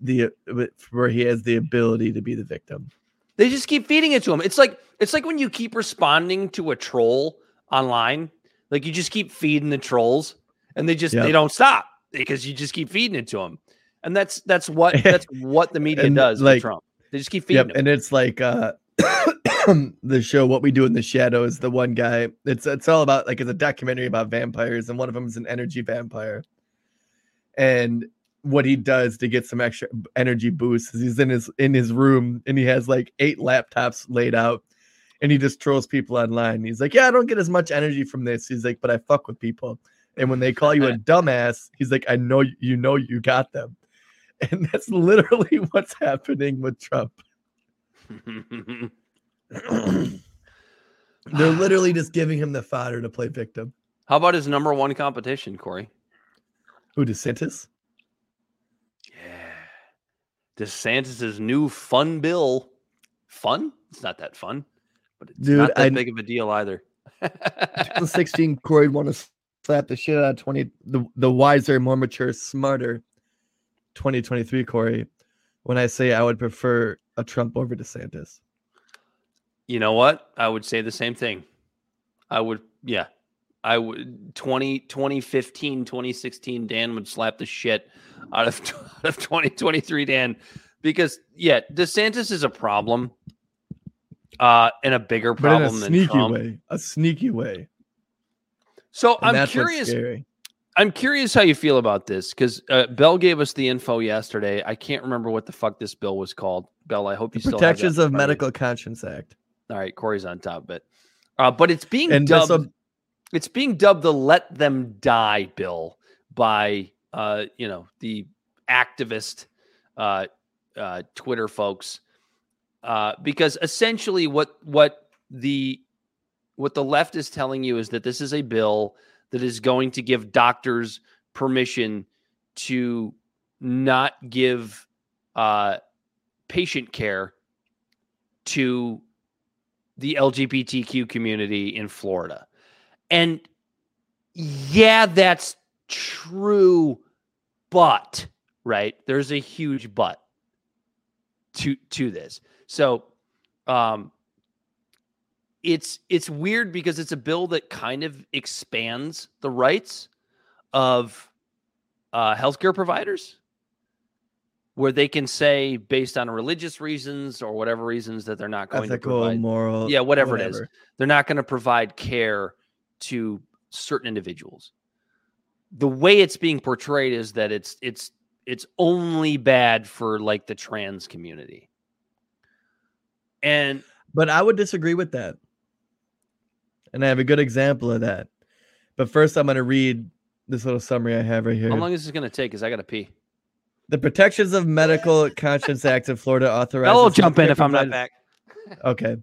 the uh, where he has the ability to be the victim. They just keep feeding it to him. It's like it's like when you keep responding to a troll online, like you just keep feeding the trolls, and they just they don't stop because you just keep feeding it to them. And that's that's what *laughs* that's what the media does like- Trump. They just keep feeding Yep, and it's like uh *coughs* the show What We Do in the Shadows. The one guy, it's it's all about like it's a documentary about vampires, and one of them is an energy vampire. And what he does to get some extra energy boost is he's in his in his room and he has like eight laptops laid out, and he just trolls people online. He's like, "Yeah, I don't get as much energy from this." He's like, "But I fuck with people." And when they call you a *laughs* dumbass, he's like, "I know you know you got them." *laughs* And that's literally *laughs* what's happening with Trump. *clears throat* They're literally just giving him the fodder to play victim. How about his number one competition, Corey? Who DeSantis? Yeah. DeSantis's new fun bill. Fun? It's not that fun, but it's Dude, not that I- big of a deal either. 2016 Corey want to slap the shit out of 20 the, the wiser, more mature, smarter 2023 Corey. When I say I would prefer a Trump over DeSantis. you know what? I would say the same thing. I would, yeah, I would 20, 2015, 2016, Dan would slap the shit out of, *laughs* out of 2023, Dan, because yeah, DeSantis is a problem, uh, and a bigger But in a than sneaky Trump. way. A sneaky way. So And I'm curious. I'm curious how you feel about this because uh, Bel gave us the info yesterday. I can't remember what the fuck this bill was called. Bel, I hope you The still Protections of. Medical Conscience Act. All right, Corey's on top of it. Uh, but it's being And dubbed. this'll- It's being dubbed the "Let Them Die" bill by uh, you know the activist uh, uh, Twitter folks, uh, because essentially what what the what the left is telling you is that this is a bill that is going to give doctors permission to not give uh, patient care to the LGBTQ community in Florida. And yeah, that's true, but right, there's a huge but to to this. So um it's it's weird because it's a bill that kind of expands the rights of uh healthcare providers where they can say based on religious reasons or whatever reasons that they're not going to ethical, provide moral. Yeah, whatever it is. they're not going to provide care to certain individuals. The way it's being portrayed is that it's it's it's only bad for like the trans community. And But I would disagree with that. And I have a good example of that. But first, I'm going to read this little summary I have right here. how long is this going to take? Because I got to pee. The Protections of Medical Conscience Act of Florida *laughs* authorizes. I'll jump in if I'm not back. Okay.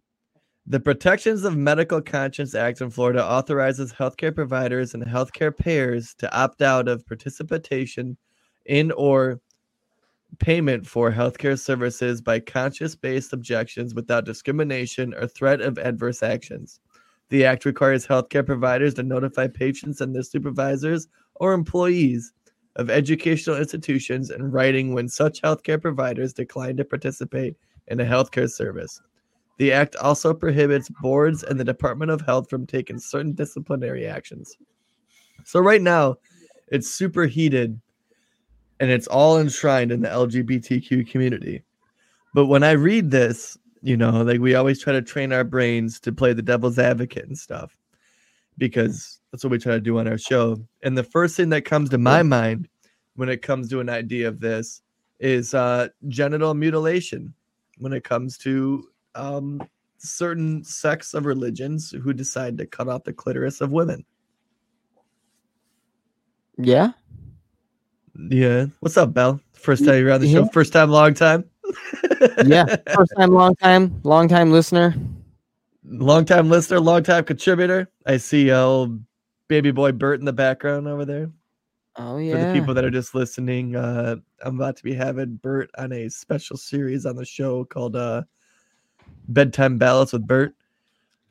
The Protections of Medical Conscience Act in Florida authorizes healthcare providers and healthcare payers to opt out of participation in or payment for healthcare services by conscience based objections without discrimination or threat of adverse actions. The act requires healthcare providers to notify patients and their supervisors or employees of educational institutions in writing when such healthcare providers decline to participate in a healthcare service. The act also prohibits boards and the Department of Health from taking certain disciplinary actions. So, right now, it's super heated and it's all enshrined in the LGBTQ community. But when I read this, you know, like we always try to train our brains to play the devil's advocate and stuff because that's what we try to do on our show. And the first thing that comes to my mind when it comes to an idea of this is uh, genital mutilation when it comes to um, certain sects of religions who decide to cut off the clitoris of women. Yeah. Yeah. What's up, Bel? First time you're on the show. First time, long time. Yeah. *laughs* First time, long time, long time listener. long time listener, long time contributor. I see uh, old baby boy Bert in the background over there. Oh yeah. For the people that are just listening, uh, I'm about to be having Bert on a special series on the show called uh, Bedtime Ballads with Bert.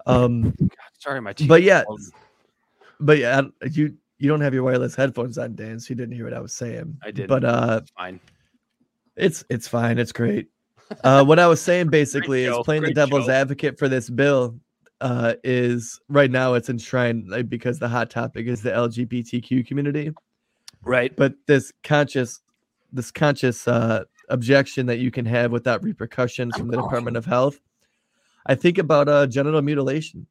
Um, Sorry, my teeth But yeah, exploded. but yeah, you you don't have your wireless headphones on, Dan, so you didn't hear what I was saying. I did. But uh, fine. It's it's fine. It's great. Uh, what I was saying *laughs* basically is playing the devil's show. advocate for this bill. Uh, is right now it's enshrined like, because the hot topic is the LGBTQ community, Right. but this conscious, this conscious uh, objection that you can have without repercussions from the Department of Health. I think about uh, genital mutilation.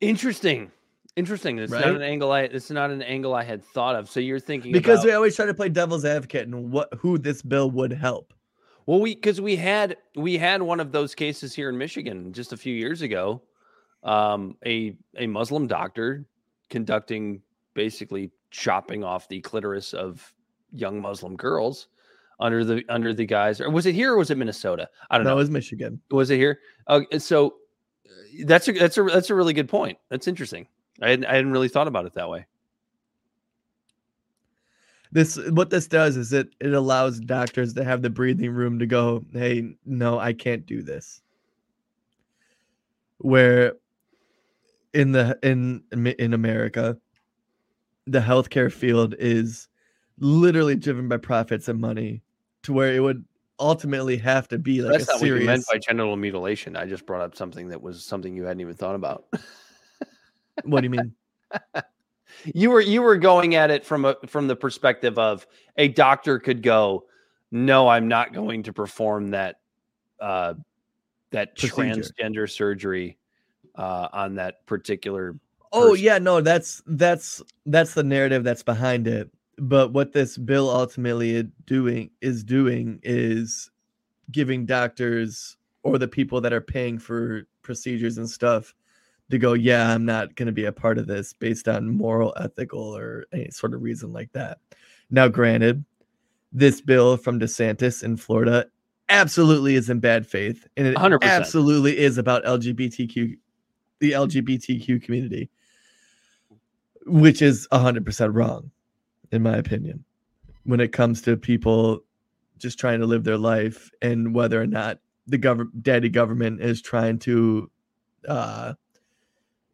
Interesting. Interesting. It's Right? not an angle I it's not an angle I had thought of. So you're thinking because about, we always try to play devil's advocate and what who this bill would help. Well, we because we had we had one of those cases here in Michigan just a few years ago. Um, a a Muslim doctor conducting basically chopping off the clitoris of young Muslim girls under the under the guise. Or was it here or was it Minnesota? I don't That know. was Michigan. Was it here? Uh, so uh, that's a that's a that's a really good point. That's interesting. I hadn't, I hadn't really thought about it that way. this what this does is it it allows doctors to have the breathing room to go hey no i can't do this where in the in in america the healthcare field is literally driven by profits and money to where it would ultimately have to be like That's a not what you meant by genital mutilation. I just brought up something that was something you hadn't even thought about. *laughs* what do you mean? *laughs* you were you were going at it from a from the perspective of a doctor could go, no, I'm not going to perform that uh that Procedure. transgender surgery uh on that particular Oh yeah, no, that's that's that's the narrative that's behind it. But what this bill ultimately i- doing is doing is giving doctors or the people that are paying for procedures and stuff to go, yeah, I'm not going to be a part of this based on moral, ethical, or any sort of reason like that. Now, granted, this bill from DeSantis in Florida absolutely is in bad faith, and it 100%. absolutely is about LGBTQ, the LGBTQ community, which is 100% wrong, in my opinion, when it comes to people just trying to live their life and whether or not the government, daddy government, is trying to uh,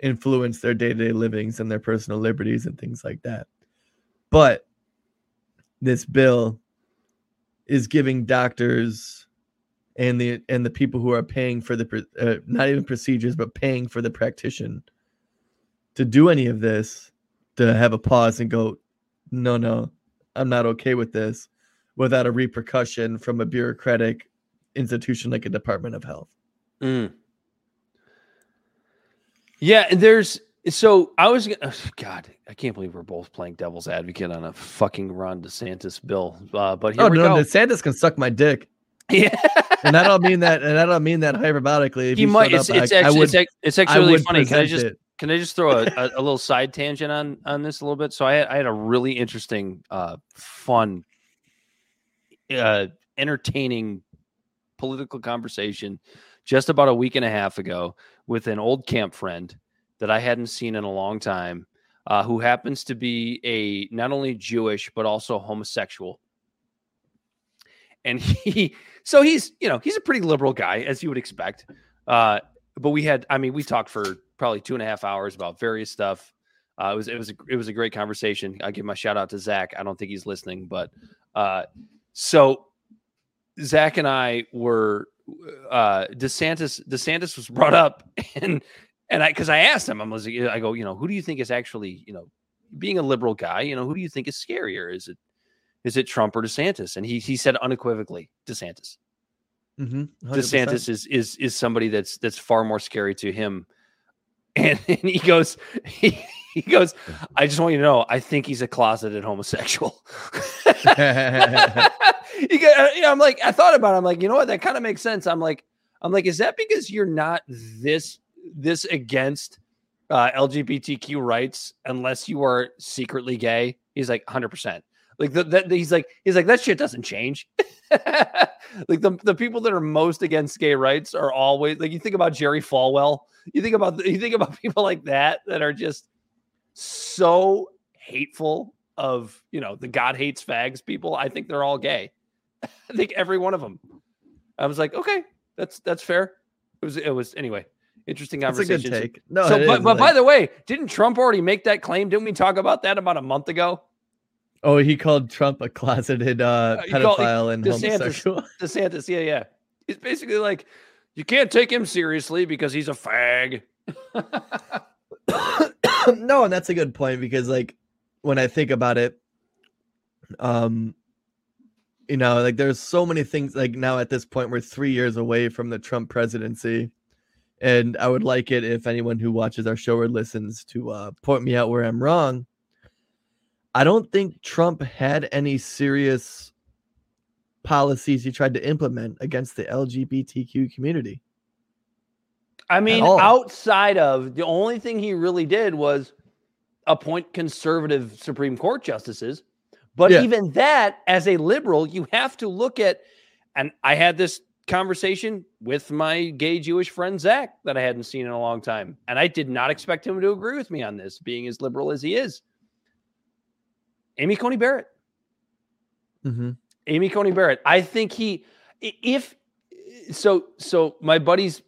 influence their day-to-day livings and their personal liberties and things like that. But this bill is giving doctors and the and the people who are paying for the uh, not even procedures but paying for the practitioner to do any of this to have a pause and go no no i'm not okay with this without a repercussion from a bureaucratic institution like a department of health Mm. Yeah, there's so I was gonna ugh, God, I can't believe we're both playing devil's advocate on a fucking Ron DeSantis bill. Uh, but here oh we no go. DeSantis can suck my dick *laughs* yeah, and I don't mean that and I don't mean that hyperbolically if he might. It's, up, it's I, I actually would it's, it's actually really funny. Can I just it. can I just throw a, a, a little side tangent on on this a little bit? So I had, I had a really interesting, uh, fun, uh, entertaining political conversation just about a week and a half ago with an old camp friend that I hadn't seen in a long time, uh, who happens to be a not only Jewish but also homosexual. And *laughs* he, so he's you know he's a pretty liberal guy as you would expect. Uh, but we had, I mean, we talked for probably two and a half hours about various stuff. Uh, it was it was a, it was a great conversation. I give my shout out to Zach. I don't think he's listening, but uh, so Zach and I were uh, DeSantis. DeSantis was brought up, *laughs* and and I because I asked him, I was like, I go, you know, who do you think is actually, you know, being a liberal guy, you know, who do you think is scarier? Is it is it Trump or DeSantis? And he he said unequivocally DeSantis. Mhm, DeSantis is is is somebody that's that's far more scary to him. *laughs* And, and he goes, he, he goes, I just want you to know, I think he's a closeted homosexual. *laughs* you got, you know, I'm like, I thought about it. I'm like, you know what? That kind of makes sense. I'm like, I'm like, is that because you're not this this against uh, LGBTQ rights unless you are secretly gay? He's like, 100. percent Like that, that, he's like, he's like, that shit doesn't change. *laughs* like the, the people that are most against gay rights are always like you think about Jerry Falwell, you think about you think about *laughs* people like that that are just so hateful of you know the God hates fags people. I think they're all gay. *laughs* I think every one of them. I was like, okay, that's that's fair. It was it was anyway. Interesting That's a conversation. good take. No, so, but, but by the way, didn't Trump already make that claim? Didn't we talk about that about a month ago? oh, he called Trump a closeted uh, Uh, he called- pedophile and DeSantis- homosexual. *laughs* DeSantis, yeah, yeah. He's basically like you can't take him seriously because he's a fag. *coughs* no, and that's a good point because like when I think about it, um you know, like there's so many things like now at this point we're 3 years away from the Trump presidency. And I would like it if anyone who watches our show or listens to uh point me out where I'm wrong. I don't think Trump had any serious policies he tried to implement against the LGBTQ community. I mean, outside of the only thing he really did was appoint conservative Supreme Court justices. But Yeah. even that, as a liberal, you have to look at. And I had this conversation with my gay Jewish friend Zach that I hadn't seen in a long time, and I did not expect him to agree with me on this, being as liberal as he is. Amy Coney Barrett. Mhm. Amy Coney Barrett. I think he, if so, so my buddy's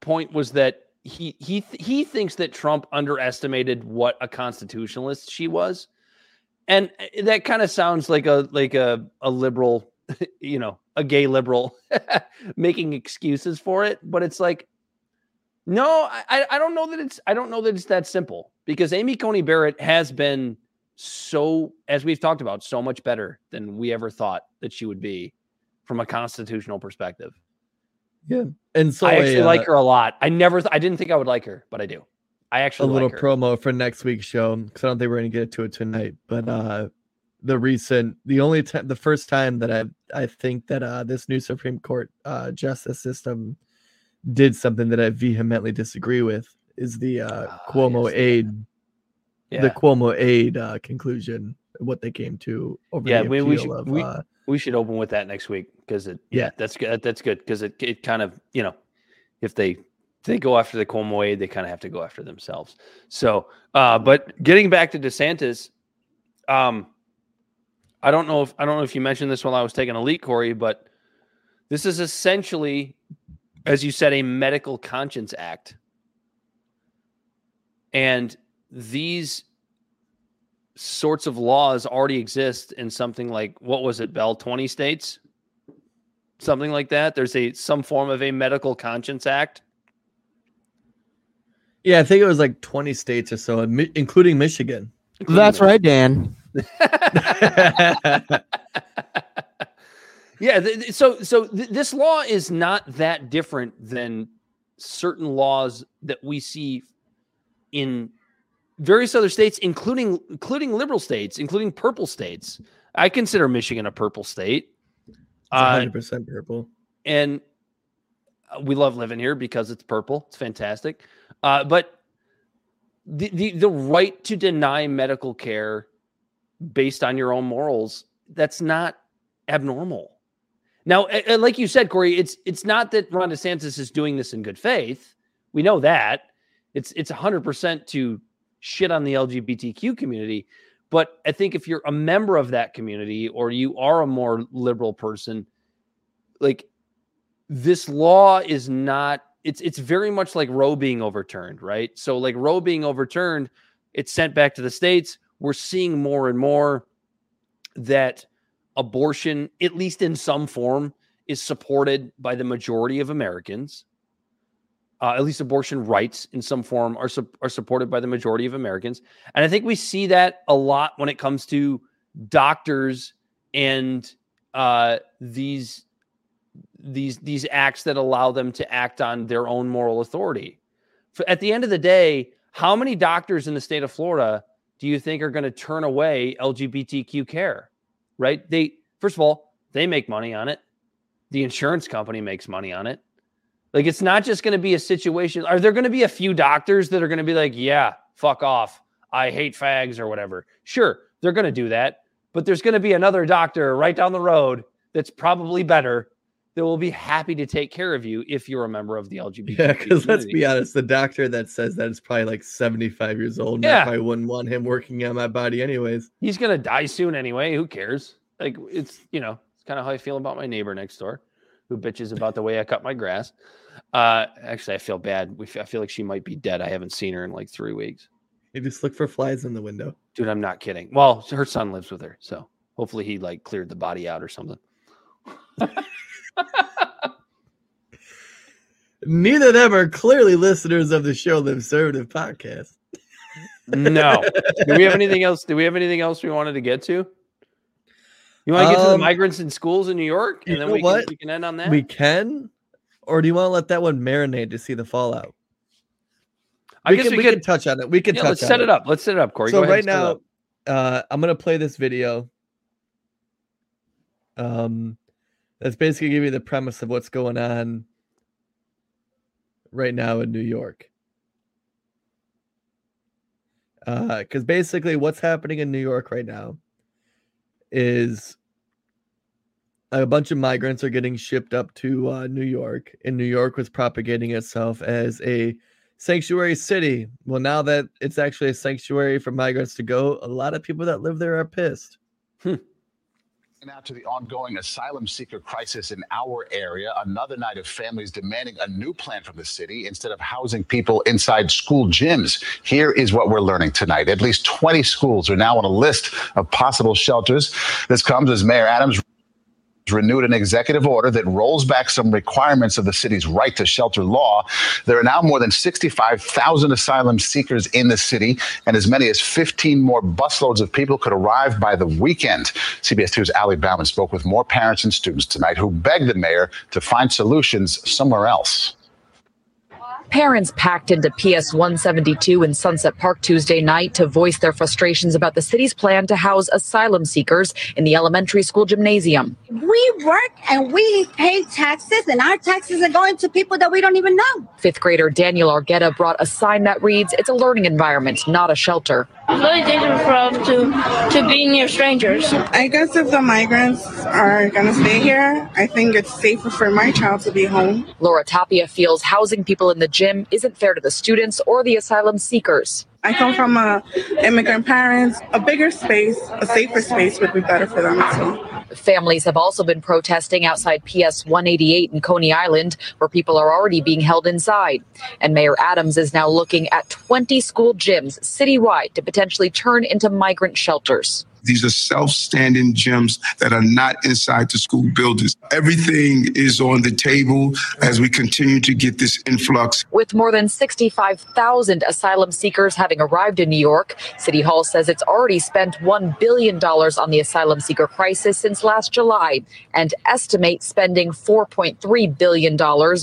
point was that he he he thinks that Trump underestimated what a constitutionalist she was, and uh, that kind of sounds like a like a a liberal *laughs* you know, a gay liberal *laughs* making excuses for it, but it's like, no, I, I don't know that it's I don't know that it's that simple because Amy Coney Barrett has been so, as we've talked about, so much better than we ever thought that she would be from a constitutional perspective. Yeah, and so I actually a, uh, like her a lot. I never, th- I didn't think I would like her, but I do. I actually a little like promo for next week's show because I don't think we're gonna get to it tonight. But uh the recent, the only time, the first time that I I think that uh this new Supreme Court uh justice system did something that I vehemently disagree with is the uh Ah, Cuomo yes, aid, yeah. the Cuomo aide uh conclusion, what they came to over Yeah, the we- we should- of we- uh, we should open with that next week because it yeah, that's good that's good because it, it kind of you know if they they go after the Cuomo they kind of have to go after themselves so uh but getting back to DeSantis um I don't know if I don't know if you mentioned this while I was taking a leak Corey but this is essentially as you said a medical conscience act and these sorts of laws already exist in something like what was it, Bel? Twenty states, something like that. There's a some form of a medical conscience act. Yeah, I think it was like 20 states or so, and mi- including Michigan. That's right, Dan. *laughs* yeah. th- th- so so th- this law is not that different than certain laws that we see in various other states, including including liberal states, including purple states. I consider Michigan a purple state. It's Uh, 100% purple. and uh, we love living here because it's purple. It's fantastic. Uh, but the, the the right to deny medical care based on your own morals that's not abnormal. Now, like you said, Corey, it's it's not that Ron DeSantis is doing this in good faith. We know that it's it's hundred percent to shit on the LGBTQ community. But I think if you're a member of that community or you are a more liberal person, like this law is not it's it's very much like Roe being overturned, right? So like Roe being overturned, it's sent back to the states. We're seeing more and more that abortion, at least in some form, is supported by the majority of Americans. Uh, at least abortion rights in some form are sup- are supported by the majority of Americans, and I think we see that a lot when it comes to doctors and uh, these these these acts that allow them to act on their own moral authority. For, at the end of the day, how many doctors in the state of Florida do you think are going to turn away LGBTQ care? Right? They first of all, they make money on it. The insurance company makes money on it. Like it's not just going to be a situation. Are there going to be a few doctors that are going to be like, "Yeah, fuck off. I hate fags or whatever." Sure, they're going to do that, but there's going to be another doctor right down the road that's probably better that will be happy to take care of you if you're a member of the LGBT. Yeah, because let's be honest, the doctor that says that is probably like 75 years old. And Yeah. I probably wouldn't want him working on my body anyways. he's gonna die soon anyway. Who cares? Like it's you know it's kind of how I feel about my neighbor next door, who bitches about the way I cut my grass. Uh, actually, I feel bad. We I feel like she might be dead. I haven't seen her in like three weeks, You just look for flies in the window. dude. I'm not kidding. Well, her son lives with her, so hopefully he like cleared the body out or something. *laughs* Neither of them are clearly listeners of the show, the Conservative Podcast. No. Do we have anything else? Do we have anything else we wanted to get to? You want to get to the Um, migrants in schools in New York, and then we can, we can end on that. We can, or do you want to let that one marinate to see the fallout? I we guess can, we, we could. can touch on it. We can Yeah, touch let's set it up. Let's set it up, Corey. so right now, uh, I'm gonna play this video. Um, that's basically giving you the premise of what's going on right now in New York. Because basically, what's happening in New York right now is a bunch of migrants are getting shipped up to uh, New York, and New York was propagating itself as a sanctuary city. Well, now that it's actually a sanctuary for migrants to go, a lot of people that live there are pissed. Now to the ongoing asylum seeker crisis in our area. Another night of families demanding a new plan from the city instead of housing people inside school gyms. Here is what we're learning tonight. At least 20 schools are now on a list of possible shelters. This comes as Mayor Adams renewed an executive order that rolls back some requirements of the city's right to shelter law. There are now more than 65,000 asylum seekers in the city, and as many as 15 more busloads of people could arrive by the weekend. CBS 2's Ali Bauman spoke with more parents and students tonight who begged the mayor to find solutions somewhere else. Parents packed into PS 172 in Sunset Park Tuesday night to voice their frustrations about the city's plan to house asylum seekers in the elementary school gymnasium. We work and we pay taxes, and our taxes are going to people that we don't even know. Fifth grader Daniel Argueta brought a sign that reads, It's a learning environment, not a shelter. It's really different from to, to being near strangers. I guess if the migrants are going to stay here, I think it's safer for my child to be home. Laura Tapia feels housing people in the gym isn't fair to the students or the asylum seekers. I come from a immigrant parents. A bigger space, a safer space would be better for them as well. Families have also been protesting outside PS 188 in Coney Island, where people are already being held inside. And Mayor Adams is now looking at 20 school gyms citywide to potentially turn into migrant shelters. These are self-standing gyms that are not inside the school buildings. Everything is on the table as we continue to get this influx. With more than 65,000 asylum seekers having arrived in New York, City Hall says it's already spent $1 billion on the asylum seeker crisis since last July and estimates spending $4.3 billion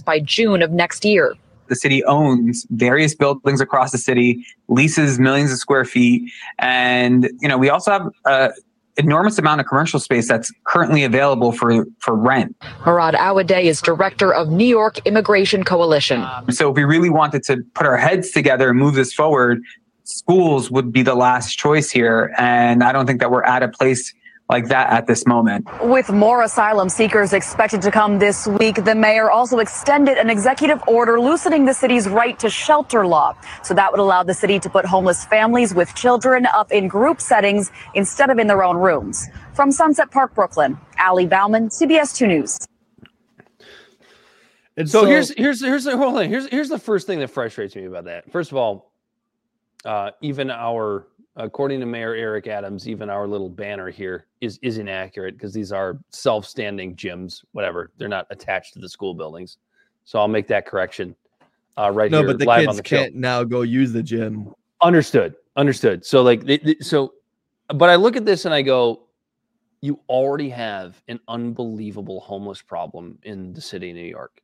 by June of next year. The city owns various buildings across the city, leases millions of square feet, and you know we also have a enormous amount of commercial space that's currently available for for rent. Murad Awadeh is director of New York Immigration Coalition. So if we really wanted to put our heads together and move this forward, schools would be the last choice here, and I don't think that we're at a place like that at this moment. With more asylum seekers expected to come this week, the mayor also extended an executive order loosening the city's right to shelter law. So that would allow the city to put homeless families with children up in group settings instead of in their own rooms. From Sunset Park, Brooklyn, Ali Bauman, CBS 2 News. And so, so here's here's here's the hold on. Here's here's the first thing that frustrates me about that. First of all, uh, even our according to Mayor Eric Adams, even our little banner here is is inaccurate because these are self-standing gyms. Whatever, they're not attached to the school buildings. So I'll make that correction uh, right no, here. but the kids the can't show. now go use the gym. Understood. Understood. So like, they, they- so, but I look at this and I go, you already have an unbelievable homeless problem in the city of New York.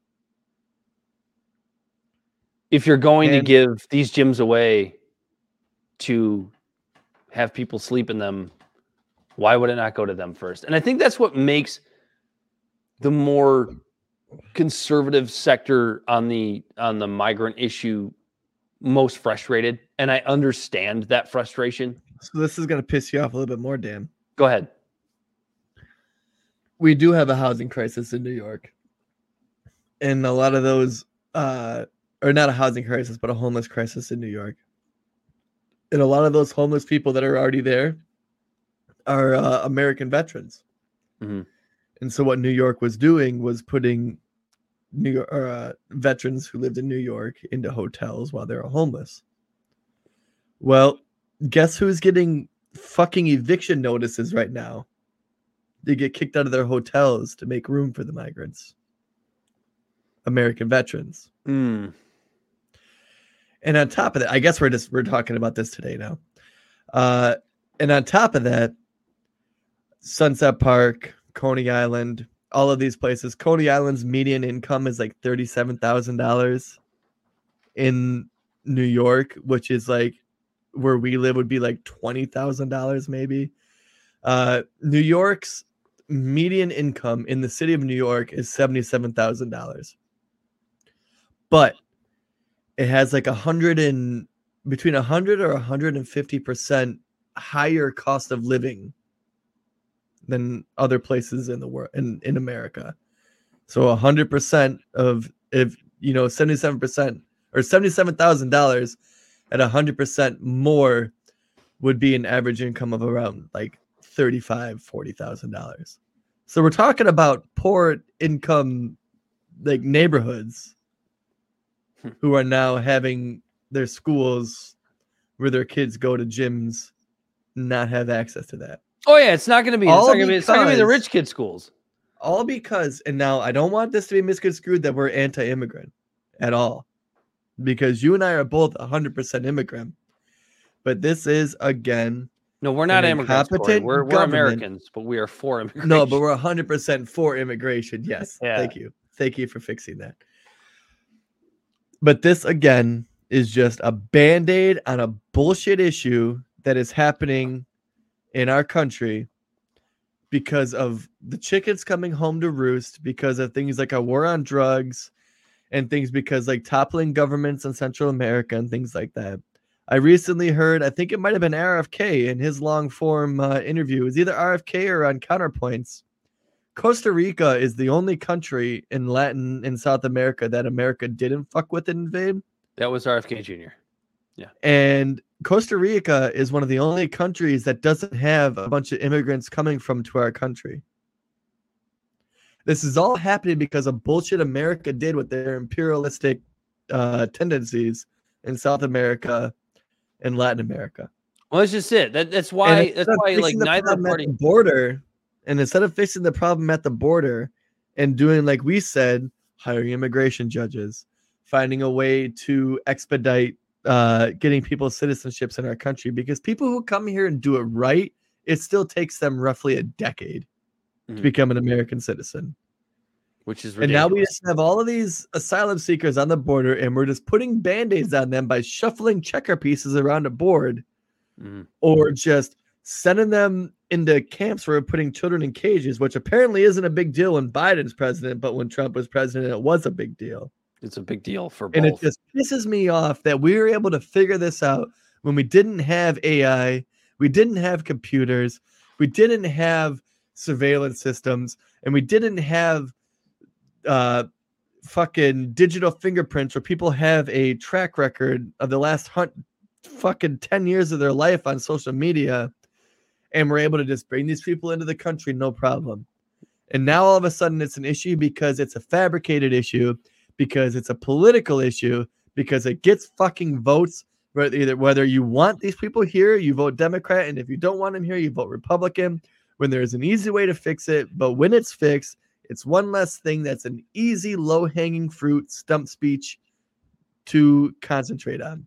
If you're going to give these gyms away to have people sleep in them, why would it not go to them first? And I think that's what makes the more conservative sector on the on the migrant issue most frustrated and i understand that frustration So this is gonna piss you off a little bit more, Dan. go ahead we do have a housing crisis in New York. And a lot of those uh or not a housing crisis, but a homeless crisis in New York. And a lot of those homeless people that are already there are uh, American veterans. Mhm. And so what New York was doing was putting New York uh, veterans who lived in New York into hotels while they were homeless. Well, guess who's getting fucking eviction notices right now? They get kicked out of their hotels to make room for the migrants. American veterans. Hmm. And on top of that, I guess we're just we're talking about this today now. Uh, and on top of that, Sunset Park, Coney Island, all of these places. Coney Island's median income is like thirty-seven thousand dollars in New York, which is like where we live would be like twenty thousand dollars maybe. Uh, New York's median income in the city of New York is seventy-seven thousand dollars, but it has like a hundred and between a hundred or a hundred and fifty percent higher cost of living than other places in the world in, in America. So a hundred percent of if you know seventy seven percent or seventy seven thousand dollars at a hundred percent more would be an average income of around like thirty five forty thousand dollars. So we're talking about poor income like neighborhoods *laughs* who are now having their schools where their kids go to gyms not have access to that. oh yeah it's not going to be it's All not going to be it's not going to be the rich kid schools All because, and now I don't want this to be misconstrued that we're anti-immigrant at all, because you and I are both 100% immigrant. But this is again No, we're not immigrants. We're, we're. Americans, but we are for immigration. No, but we're 100% for immigration. Yes. *laughs* Yeah. Thank you. Thank you for fixing that. But this, again, is just a band aid on a bullshit issue that is happening in our country because of the chickens coming home to roost, because of things like a war on drugs and things because like toppling governments in Central America and things like that. I recently heard, I think it might have been RFK in his long form uh, interview. It was either RFK or on Counterpoints. Costa Rica is the only country in Latin in South America that America didn't fuck with and invade. that was RFK Jr. Yeah. And Costa Rica is one of the only countries that doesn't have a bunch of immigrants coming from to our country. This is all happening because of bullshit America did with their imperialistic uh, tendencies in South America and Latin America. Well, that's just it. That, that's why. That's why, like, neither party. border, and instead of fixing the problem at the border and doing like we said, hiring immigration judges, finding a way to expedite uh, getting people citizenships in our country, because people who come here and do it right, it still takes them roughly a decade Mhm. to become an American citizen. which is And now we just have all of these asylum seekers on the border, and we're just putting band aids on them by shuffling checker pieces around a board Mhm. or just sending them into camps where we're putting children in cages, which apparently isn't a big deal when Biden's president, but when Trump was president, it was a big deal. It's a big deal for both. And it just pisses me off that we were able to figure this out when we didn't have AI, we didn't have computers, we didn't have surveillance systems, and we didn't have uh fucking digital fingerprints where people have a track record of the last hunt fucking 10 years of their life on social media and we're able to just bring these people into the country no problem. And now all of a sudden it's an issue because it's a fabricated issue because it's a political issue because it gets fucking votes whether either whether you want these people here you vote democrat and if you don't want them here you vote republican when there's an easy way to fix it. But when it's fixed it's one less thing that's an easy low hanging fruit stump speech to concentrate on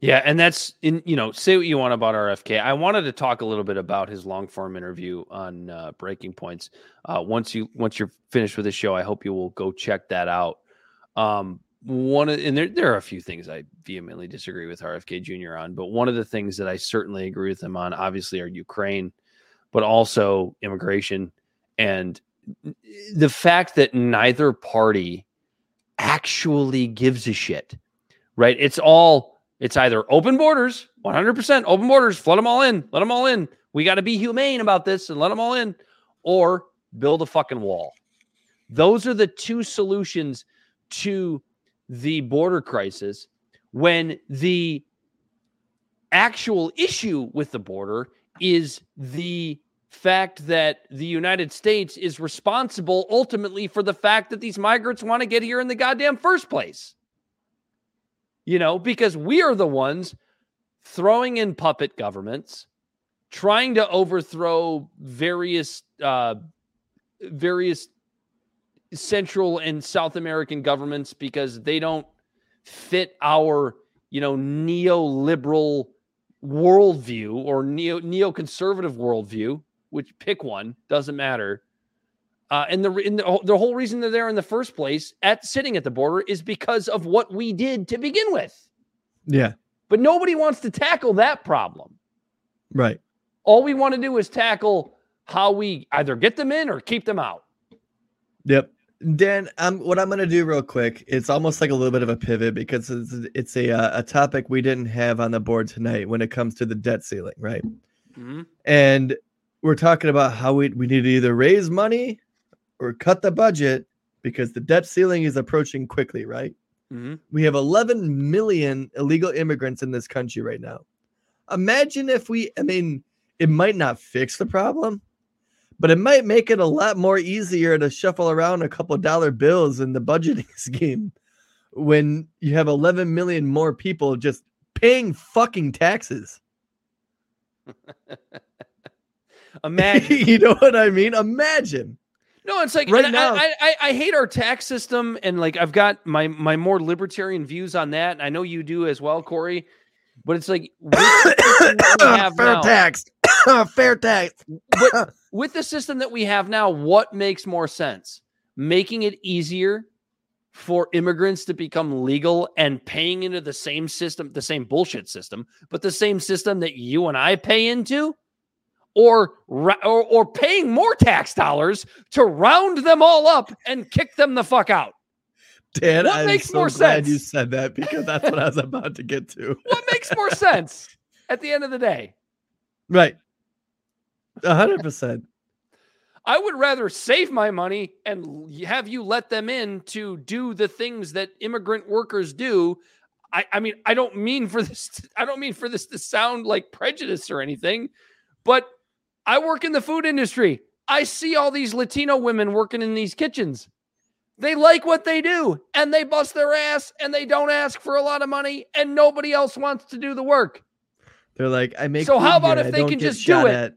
Yeah, and that's in you know say what you want about RFK. I wanted to talk a little bit about his long form interview on uh, Breaking Points. Uh, once you once you're finished with the show, I hope you will go check that out. Um, one of, and there there are a few things I vehemently disagree with RFK Jr. on, but one of the things that I certainly agree with him on, obviously, are Ukraine, but also immigration and the fact that neither party actually gives a shit. Right? It's all it's either open borders, 100% open borders, flood them all in, let them all in. We got to be humane about this and let them all in, or build a fucking wall. Those are the two solutions to the border crisis when the actual issue with the border is the fact that the United States is responsible ultimately for the fact that these migrants want to get here in the goddamn first place you know, because we are the ones throwing in puppet governments, trying to overthrow various uh, various Central and South American governments because they don't fit our you know neoliberal worldview or neo neoconservative worldview. Which pick one doesn't matter. Uh, and the, and the the whole reason they're there in the first place at sitting at the border is because of what we did to begin with. yeah But nobody wants to tackle that problem. right All we want to do is tackle how we either get them in or keep them out. Yep. Dan, um, what I'm going to do real quick, it's almost like a little bit of a pivot because it's, it's a uh, a topic we didn't have on the board tonight when it comes to the debt ceiling, right? Mhm. And we're talking about how we, we need to either raise money or cut the budget because the debt ceiling is approaching quickly, right? Mhm. We have 11 million illegal immigrants in this country right now. Imagine if we, I mean, it might not fix the problem, but it might make it a lot more easier to shuffle around a couple dollar bills in the budgeting *laughs* scheme when you have 11 million more people just paying fucking taxes. *laughs* Imagine. *laughs* you know what I mean? Imagine. No, it's like Right now- I, I, I hate our tax system, and like I've got my my more libertarian views on that. And I know you do as well, Corey. But it's like with the system that we *coughs* have fair now- tax. *coughs* fair tax. but *coughs* with the system that we have now, what makes more sense? Making it easier for immigrants to become legal and paying into the same system, the same bullshit system, but the same system that you and I pay into, or or, or paying more tax dollars to round them all up and kick them the fuck out. Dan, What I'm makes so more glad You said that because that's what I was about to get to. *laughs* What makes more sense at the end of the day? Right. A hundred percent. I would rather save my money and have you let them in to do the things that immigrant workers do. I, I mean, I don't mean for this. To, I don't mean for this to sound like prejudice or anything, but I work in the food industry. I see all these Latino women working in these kitchens. They like what they do and they bust their ass and they don't ask for a lot of money and nobody else wants to do the work. They're like, I make. So how about if I they can just do it? at.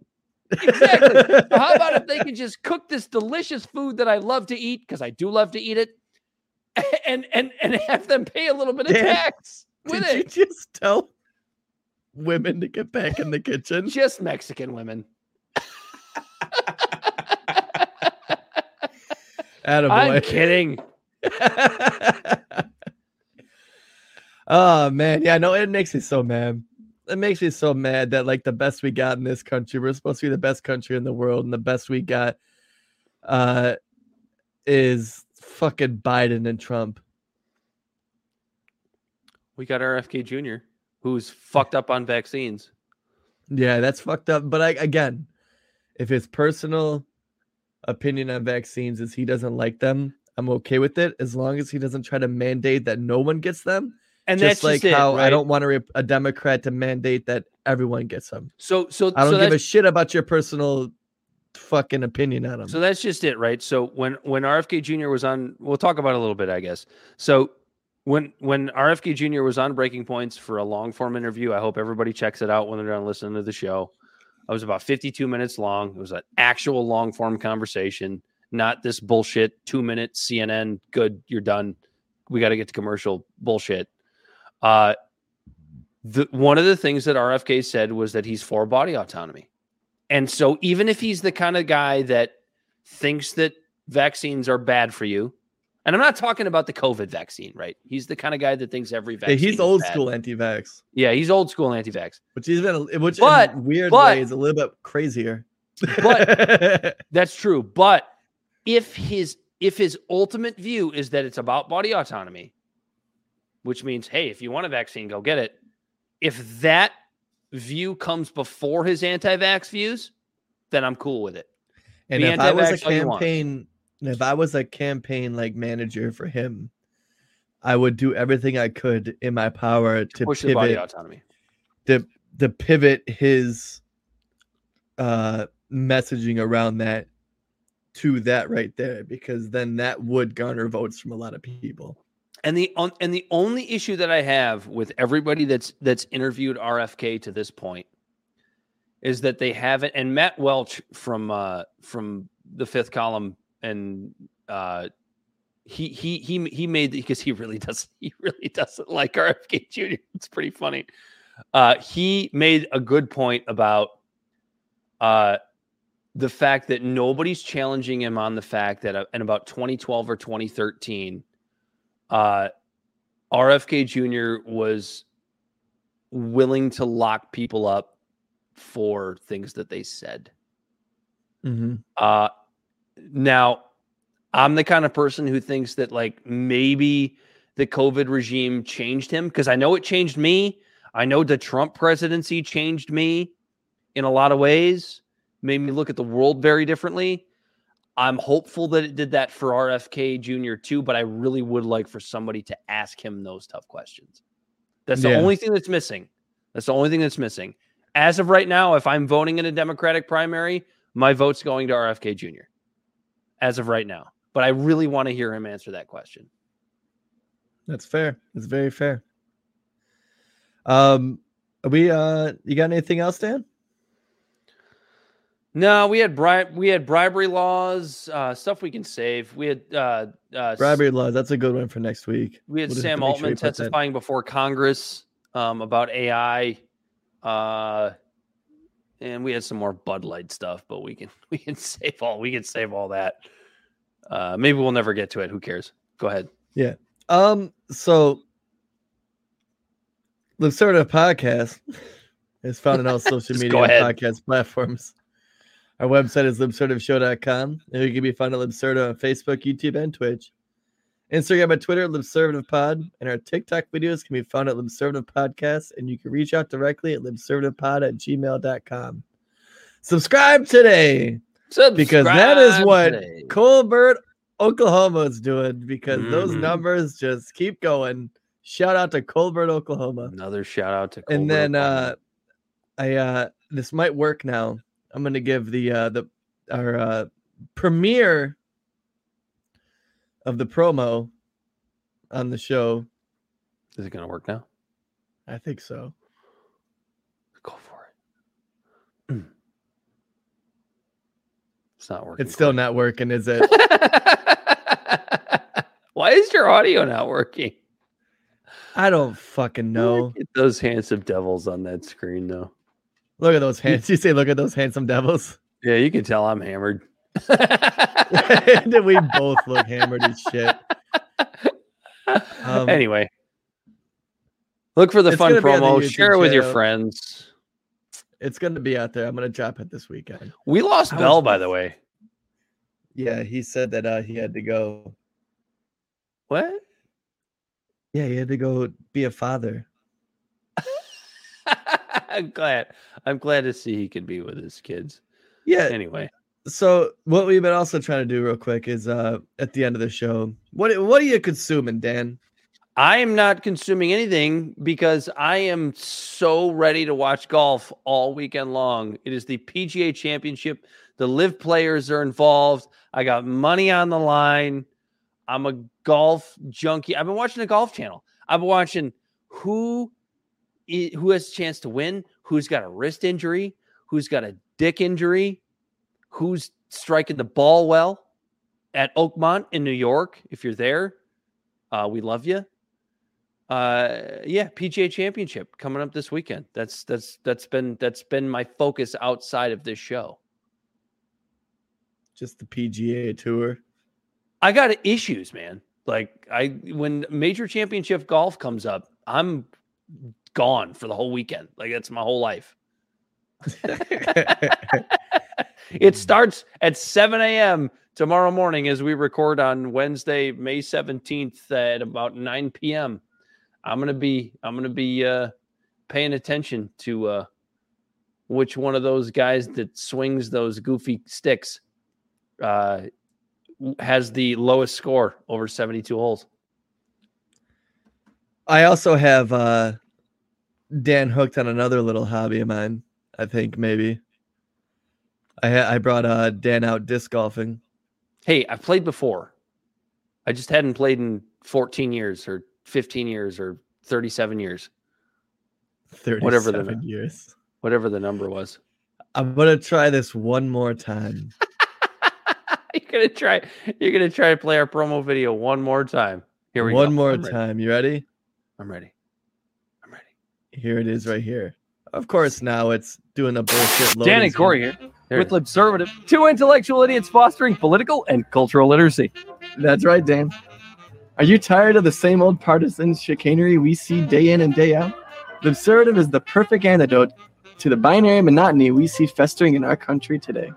Exactly. *laughs* So how about if they could just cook this delicious food that I love to eat because I do love to eat it, *laughs* and and and have them pay a little bit of Dan, tax *laughs* with Did it? you just tell women to get back in the kitchen? Just Mexican women. Attaboy. I'm kidding. *laughs* oh man, yeah, no, it makes me so mad. It makes me so mad that like the best we got in this country, we're supposed to be the best country in the world, and the best we got uh is fucking Biden and Trump. We got RFK Jr., who's fucked up on vaccines. Yeah, that's fucked up. But I again, if it's personal opinion on vaccines is he doesn't like them, I'm okay with it as long as he doesn't try to mandate that no one gets them. And just that's like just it, how I don't want a, a Democrat to mandate that everyone gets them. So so I don't so give a shit about your personal fucking opinion on them. So that's just it, right? So when when RFK Jr. was on, we'll talk about it a little bit, I guess. So when when RFK Jr. was on Breaking Points for a long form interview, I hope everybody checks it out when they're done listening to the show. It was about 52 minutes long. It was an actual long form conversation, not this bullshit two minute CNN. Good, you're done. We got to get to commercial bullshit. Uh, the one of the things that RFK said was that he's for body autonomy. And so even if he's the kind of guy that thinks that vaccines are bad for you, and I'm not talking about the COVID vaccine, right? He's the kind of guy that thinks every Yeah, vaccine he's is old bad. school anti-vax, Yeah, he's old school anti-vax. which he's been, which But- weird but- ways a little bit crazier. But *laughs* that's true. But if his if his ultimate view is that it's about body autonomy, which means, hey, if you want a vaccine, go get it. If that view comes before his anti-vax views, then I'm cool with it. And Be if I was a anti-vax all you want. campaign, if I was a campaign like manager for him, I would do everything I could in my power to Push the body pivot autonomy. to to pivot his uh messaging around that to that right there because then that would garner votes from a lot of people. And the on, and the only issue that I have with everybody that's that's interviewed RFK to this point is that they haven't. And Matt Welch from uh, from the fifth column and uh, he he he he made because he really does *laughs* he really doesn't like RFK Jr. *laughs* It's pretty funny. Uh, he made a good point about uh, the fact that nobody's challenging him on the fact that uh, in about 2012 or 2013 uh, RFK Jr. was willing to lock people up for things that they said. Mm-hmm. Uh, now, I'm the kind of person who thinks that like maybe the COVID regime changed him because I know it changed me. I know the Trump presidency changed me in a lot of ways, made me look at the world very differently. I'm hopeful that it did that for RFK Jr. too, but I really would like for somebody to ask him those tough questions. That's the Yeah. only thing that's missing. That's the only thing that's missing. As of right now, if I'm voting in a Democratic primary, my vote's going to RFK Jr. As of right now. But I really want to hear him answer that question. That's fair. It's very fair. Um, are we uh, you got anything else, Dan? No, we had bri- we had bribery laws, uh, stuff we can save. We had uh, uh, Bribery laws. That's a good one for next week. We had We'll Sam have to make sure we Altman that- testifying before Congress um, about AI, uh, and we had some more Bud Light stuff. But we can *laughs* we can save all we can save all that. Uh, maybe we'll never get to it. Who cares? Go ahead. Yeah. Um. So, of podcast is found on all *laughs* social media and podcast platforms. Our website is libservativeshow.com, and you can be found at Libservative on Facebook, YouTube, and Twitch. Instagram and Twitter, LibservativePod, and our TikTok videos can be found at Libservative Podcast, and you can reach out directly at libservativepod at gmail.com. Subscribe today because that is what today. Colbert, Oklahoma is doing because those Mhm. numbers just keep going. Shout out to Colbert, Oklahoma. Another shout out to and then uh I uh this might work now. I'm gonna give the uh the our uh premiere of the promo on the show. is it gonna work now? I think so. Go for it. *clears throat* It's not working. It's still not working, is it? *laughs* Why is your audio not working? I don't fucking know. Look at those handsome devils on that screen, though. Look at those hands. You say, look at those handsome devils. Yeah, you can tell I'm hammered. *laughs* Did we both look hammered as shit? Um, anyway, look for the fun gonna be on the promo. Share it with your friends. It's gonna be out there. I'm gonna drop it this weekend. We lost I Bel, was- by the way. Yeah, he said that uh, he had to go. What? Yeah, he had to go be a father. *laughs* I'm glad. I'm glad to see he could be with his kids. Yeah. Anyway, So what we've been also trying to do real quick is uh at the end of the show, what what are you consuming, Dan? I am not consuming anything because I am so ready to watch golf all weekend long. It is the PGA Championship. The LIV players are involved. I got money on the line. I'm a golf junkie. I've been watching the Golf Channel. I've been watching who who has a chance to win, who's got a wrist injury, who's got a dick injury, who's striking the ball well at Oakmont in New York. If you're there, uh, we love you. Uh, yeah, PGA Championship coming up this weekend. That's that's that's been that's been my focus outside of this show. Just the PGA tour. I got issues, man. Like I when major championship golf comes up, I'm gone for the whole weekend. Like that's my whole life. *laughs* it starts at 7 a.m. tomorrow morning as we record on Wednesday, May 17th at about 9 p.m. I'm gonna be I'm gonna be uh paying attention to uh which one of those guys that swings those goofy sticks uh has the lowest score over 72 holes. I also have uh Dan hooked on another little hobby of mine. I think maybe. I ha- I brought uh Dan out disc golfing. Hey, I've played before. I just hadn't played in 14 years or 15 years or 37 years. Whatever the 37 years. whatever the number was. I'm gonna try this one more time. *laughs* You're gonna try you're gonna try to play our promo video one more time. Here we one go. One more I'm ready. I'm ready? I'm ready. Here it is right here. Of course, now it's doing a bullshit. Dan loading and Corey screen. here with Libservative, two intellectual idiots fostering political and cultural literacy. That's right, Dan. Are you tired of the same old partisan chicanery we see day in and day out? Libservative is the perfect antidote to the binary monotony we see festering in our country today.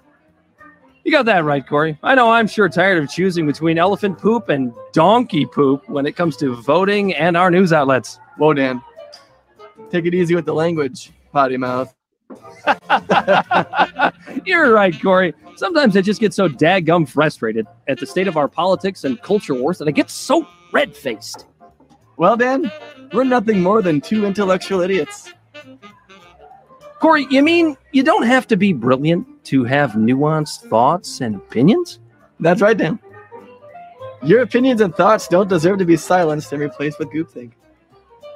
You got that right, Corey. I know I'm sure tired of choosing between elephant poop and donkey poop when it comes to voting and our news outlets. Whoa, Dan. Take it easy with the language, potty mouth. *laughs* You're right, Corey. Sometimes I just get so daggum frustrated at the state of our politics and culture wars that I get so red faced. Well, Dan, we're nothing more than two intellectual idiots. Corey, you mean you don't have to be brilliant to have nuanced thoughts and opinions? That's right, Dan. Your opinions and thoughts don't deserve to be silenced and replaced with groupthink.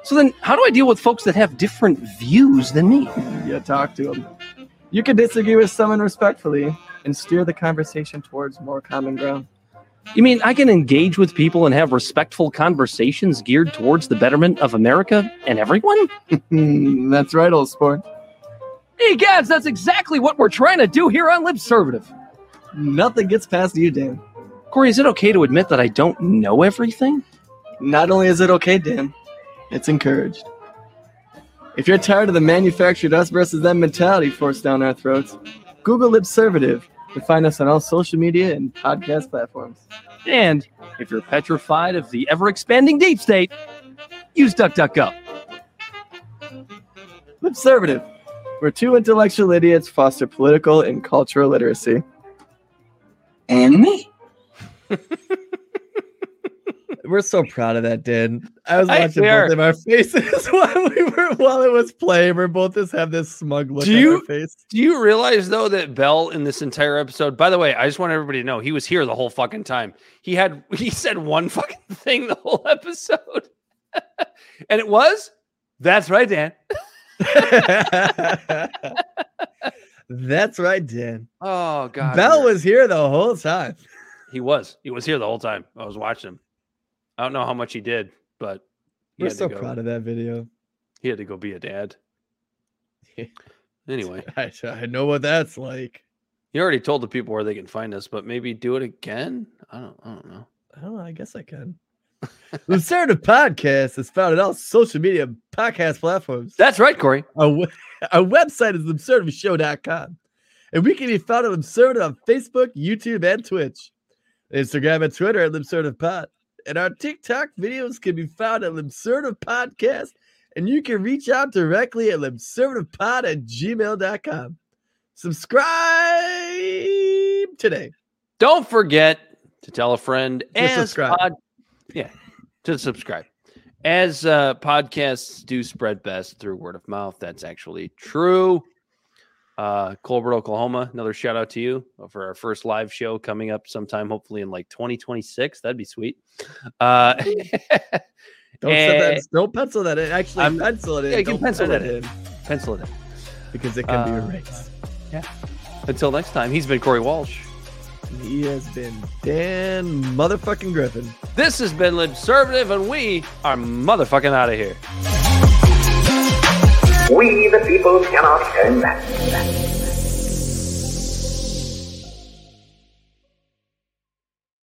So then, how do I deal with folks that have different views than me? Yeah, talk to them. You can disagree with someone respectfully and steer the conversation towards more common ground. You mean I can engage with people and have respectful conversations geared towards the betterment of America and everyone? *laughs* That's right, old sport. Hey, Gabs, that's exactly what we're trying to do here on Libservative. Nothing gets past you, Dan. Corey, is it okay to admit that I don't know everything? Not only is it okay, Dan, it's encouraged. If you're tired of the manufactured us versus them mentality forced down our throats, Google Libservative to find us on all social media and podcast platforms. And if you're petrified of the ever expanding deep state, use DuckDuckGo. Libservative, where two intellectual idiots foster political and cultural literacy. And me. *laughs* We're so proud of that, Dan. I was watching we both of our *laughs* faces *laughs* while we were while it was playing. We're both just have this smug look Do on you- our face. Do you realize though that Bel in this entire episode? By the way, I just want everybody to know he was here the whole fucking time. He had he said one fucking *laughs* thing the whole episode, and it was that's right, Dan. That's right, Dan. Oh god, Bel was here the whole time. he was he was here the whole time. I was watching him. I don't know how much he did, but he We're had so to go. proud of that video. He had to go be a dad. *laughs* Anyway, I, I know what that's like. you already told the people where they can find us, but maybe do it again. I don't. I don't know. Know. I guess I can. *laughs* Libservative Podcast is found on all social media podcast platforms. That's right, Corey. Our, *laughs* our website is absurdiveshow.com. And we can be found at Absurd on Facebook, YouTube, and Twitch. Instagram and Twitter at LibservativePod. And our TikTok videos can be found at Libservative Podcast. And you can reach out directly at libservativepod at gmail.com. Subscribe today. Don't forget to tell a friend To and subscribe. Pod, yeah, to subscribe. As uh, podcasts do spread best through word of mouth, that's actually true. Uh, Colbert, Oklahoma, another shout out to you for our first live show coming up sometime, hopefully in like 2026. That'd be sweet. Uh, *laughs* Don't, that, don't pencil that in. Actually, I'm- pencil it in. yeah, you can pencil pen that in. pencil it in Because it can be Uh, erased. Yeah. Until next time, he's been Corey Walsh. He has been Dan motherfucking Griffin. This has been Libservative, and we are motherfucking out of here. We, the people, cannot turn back.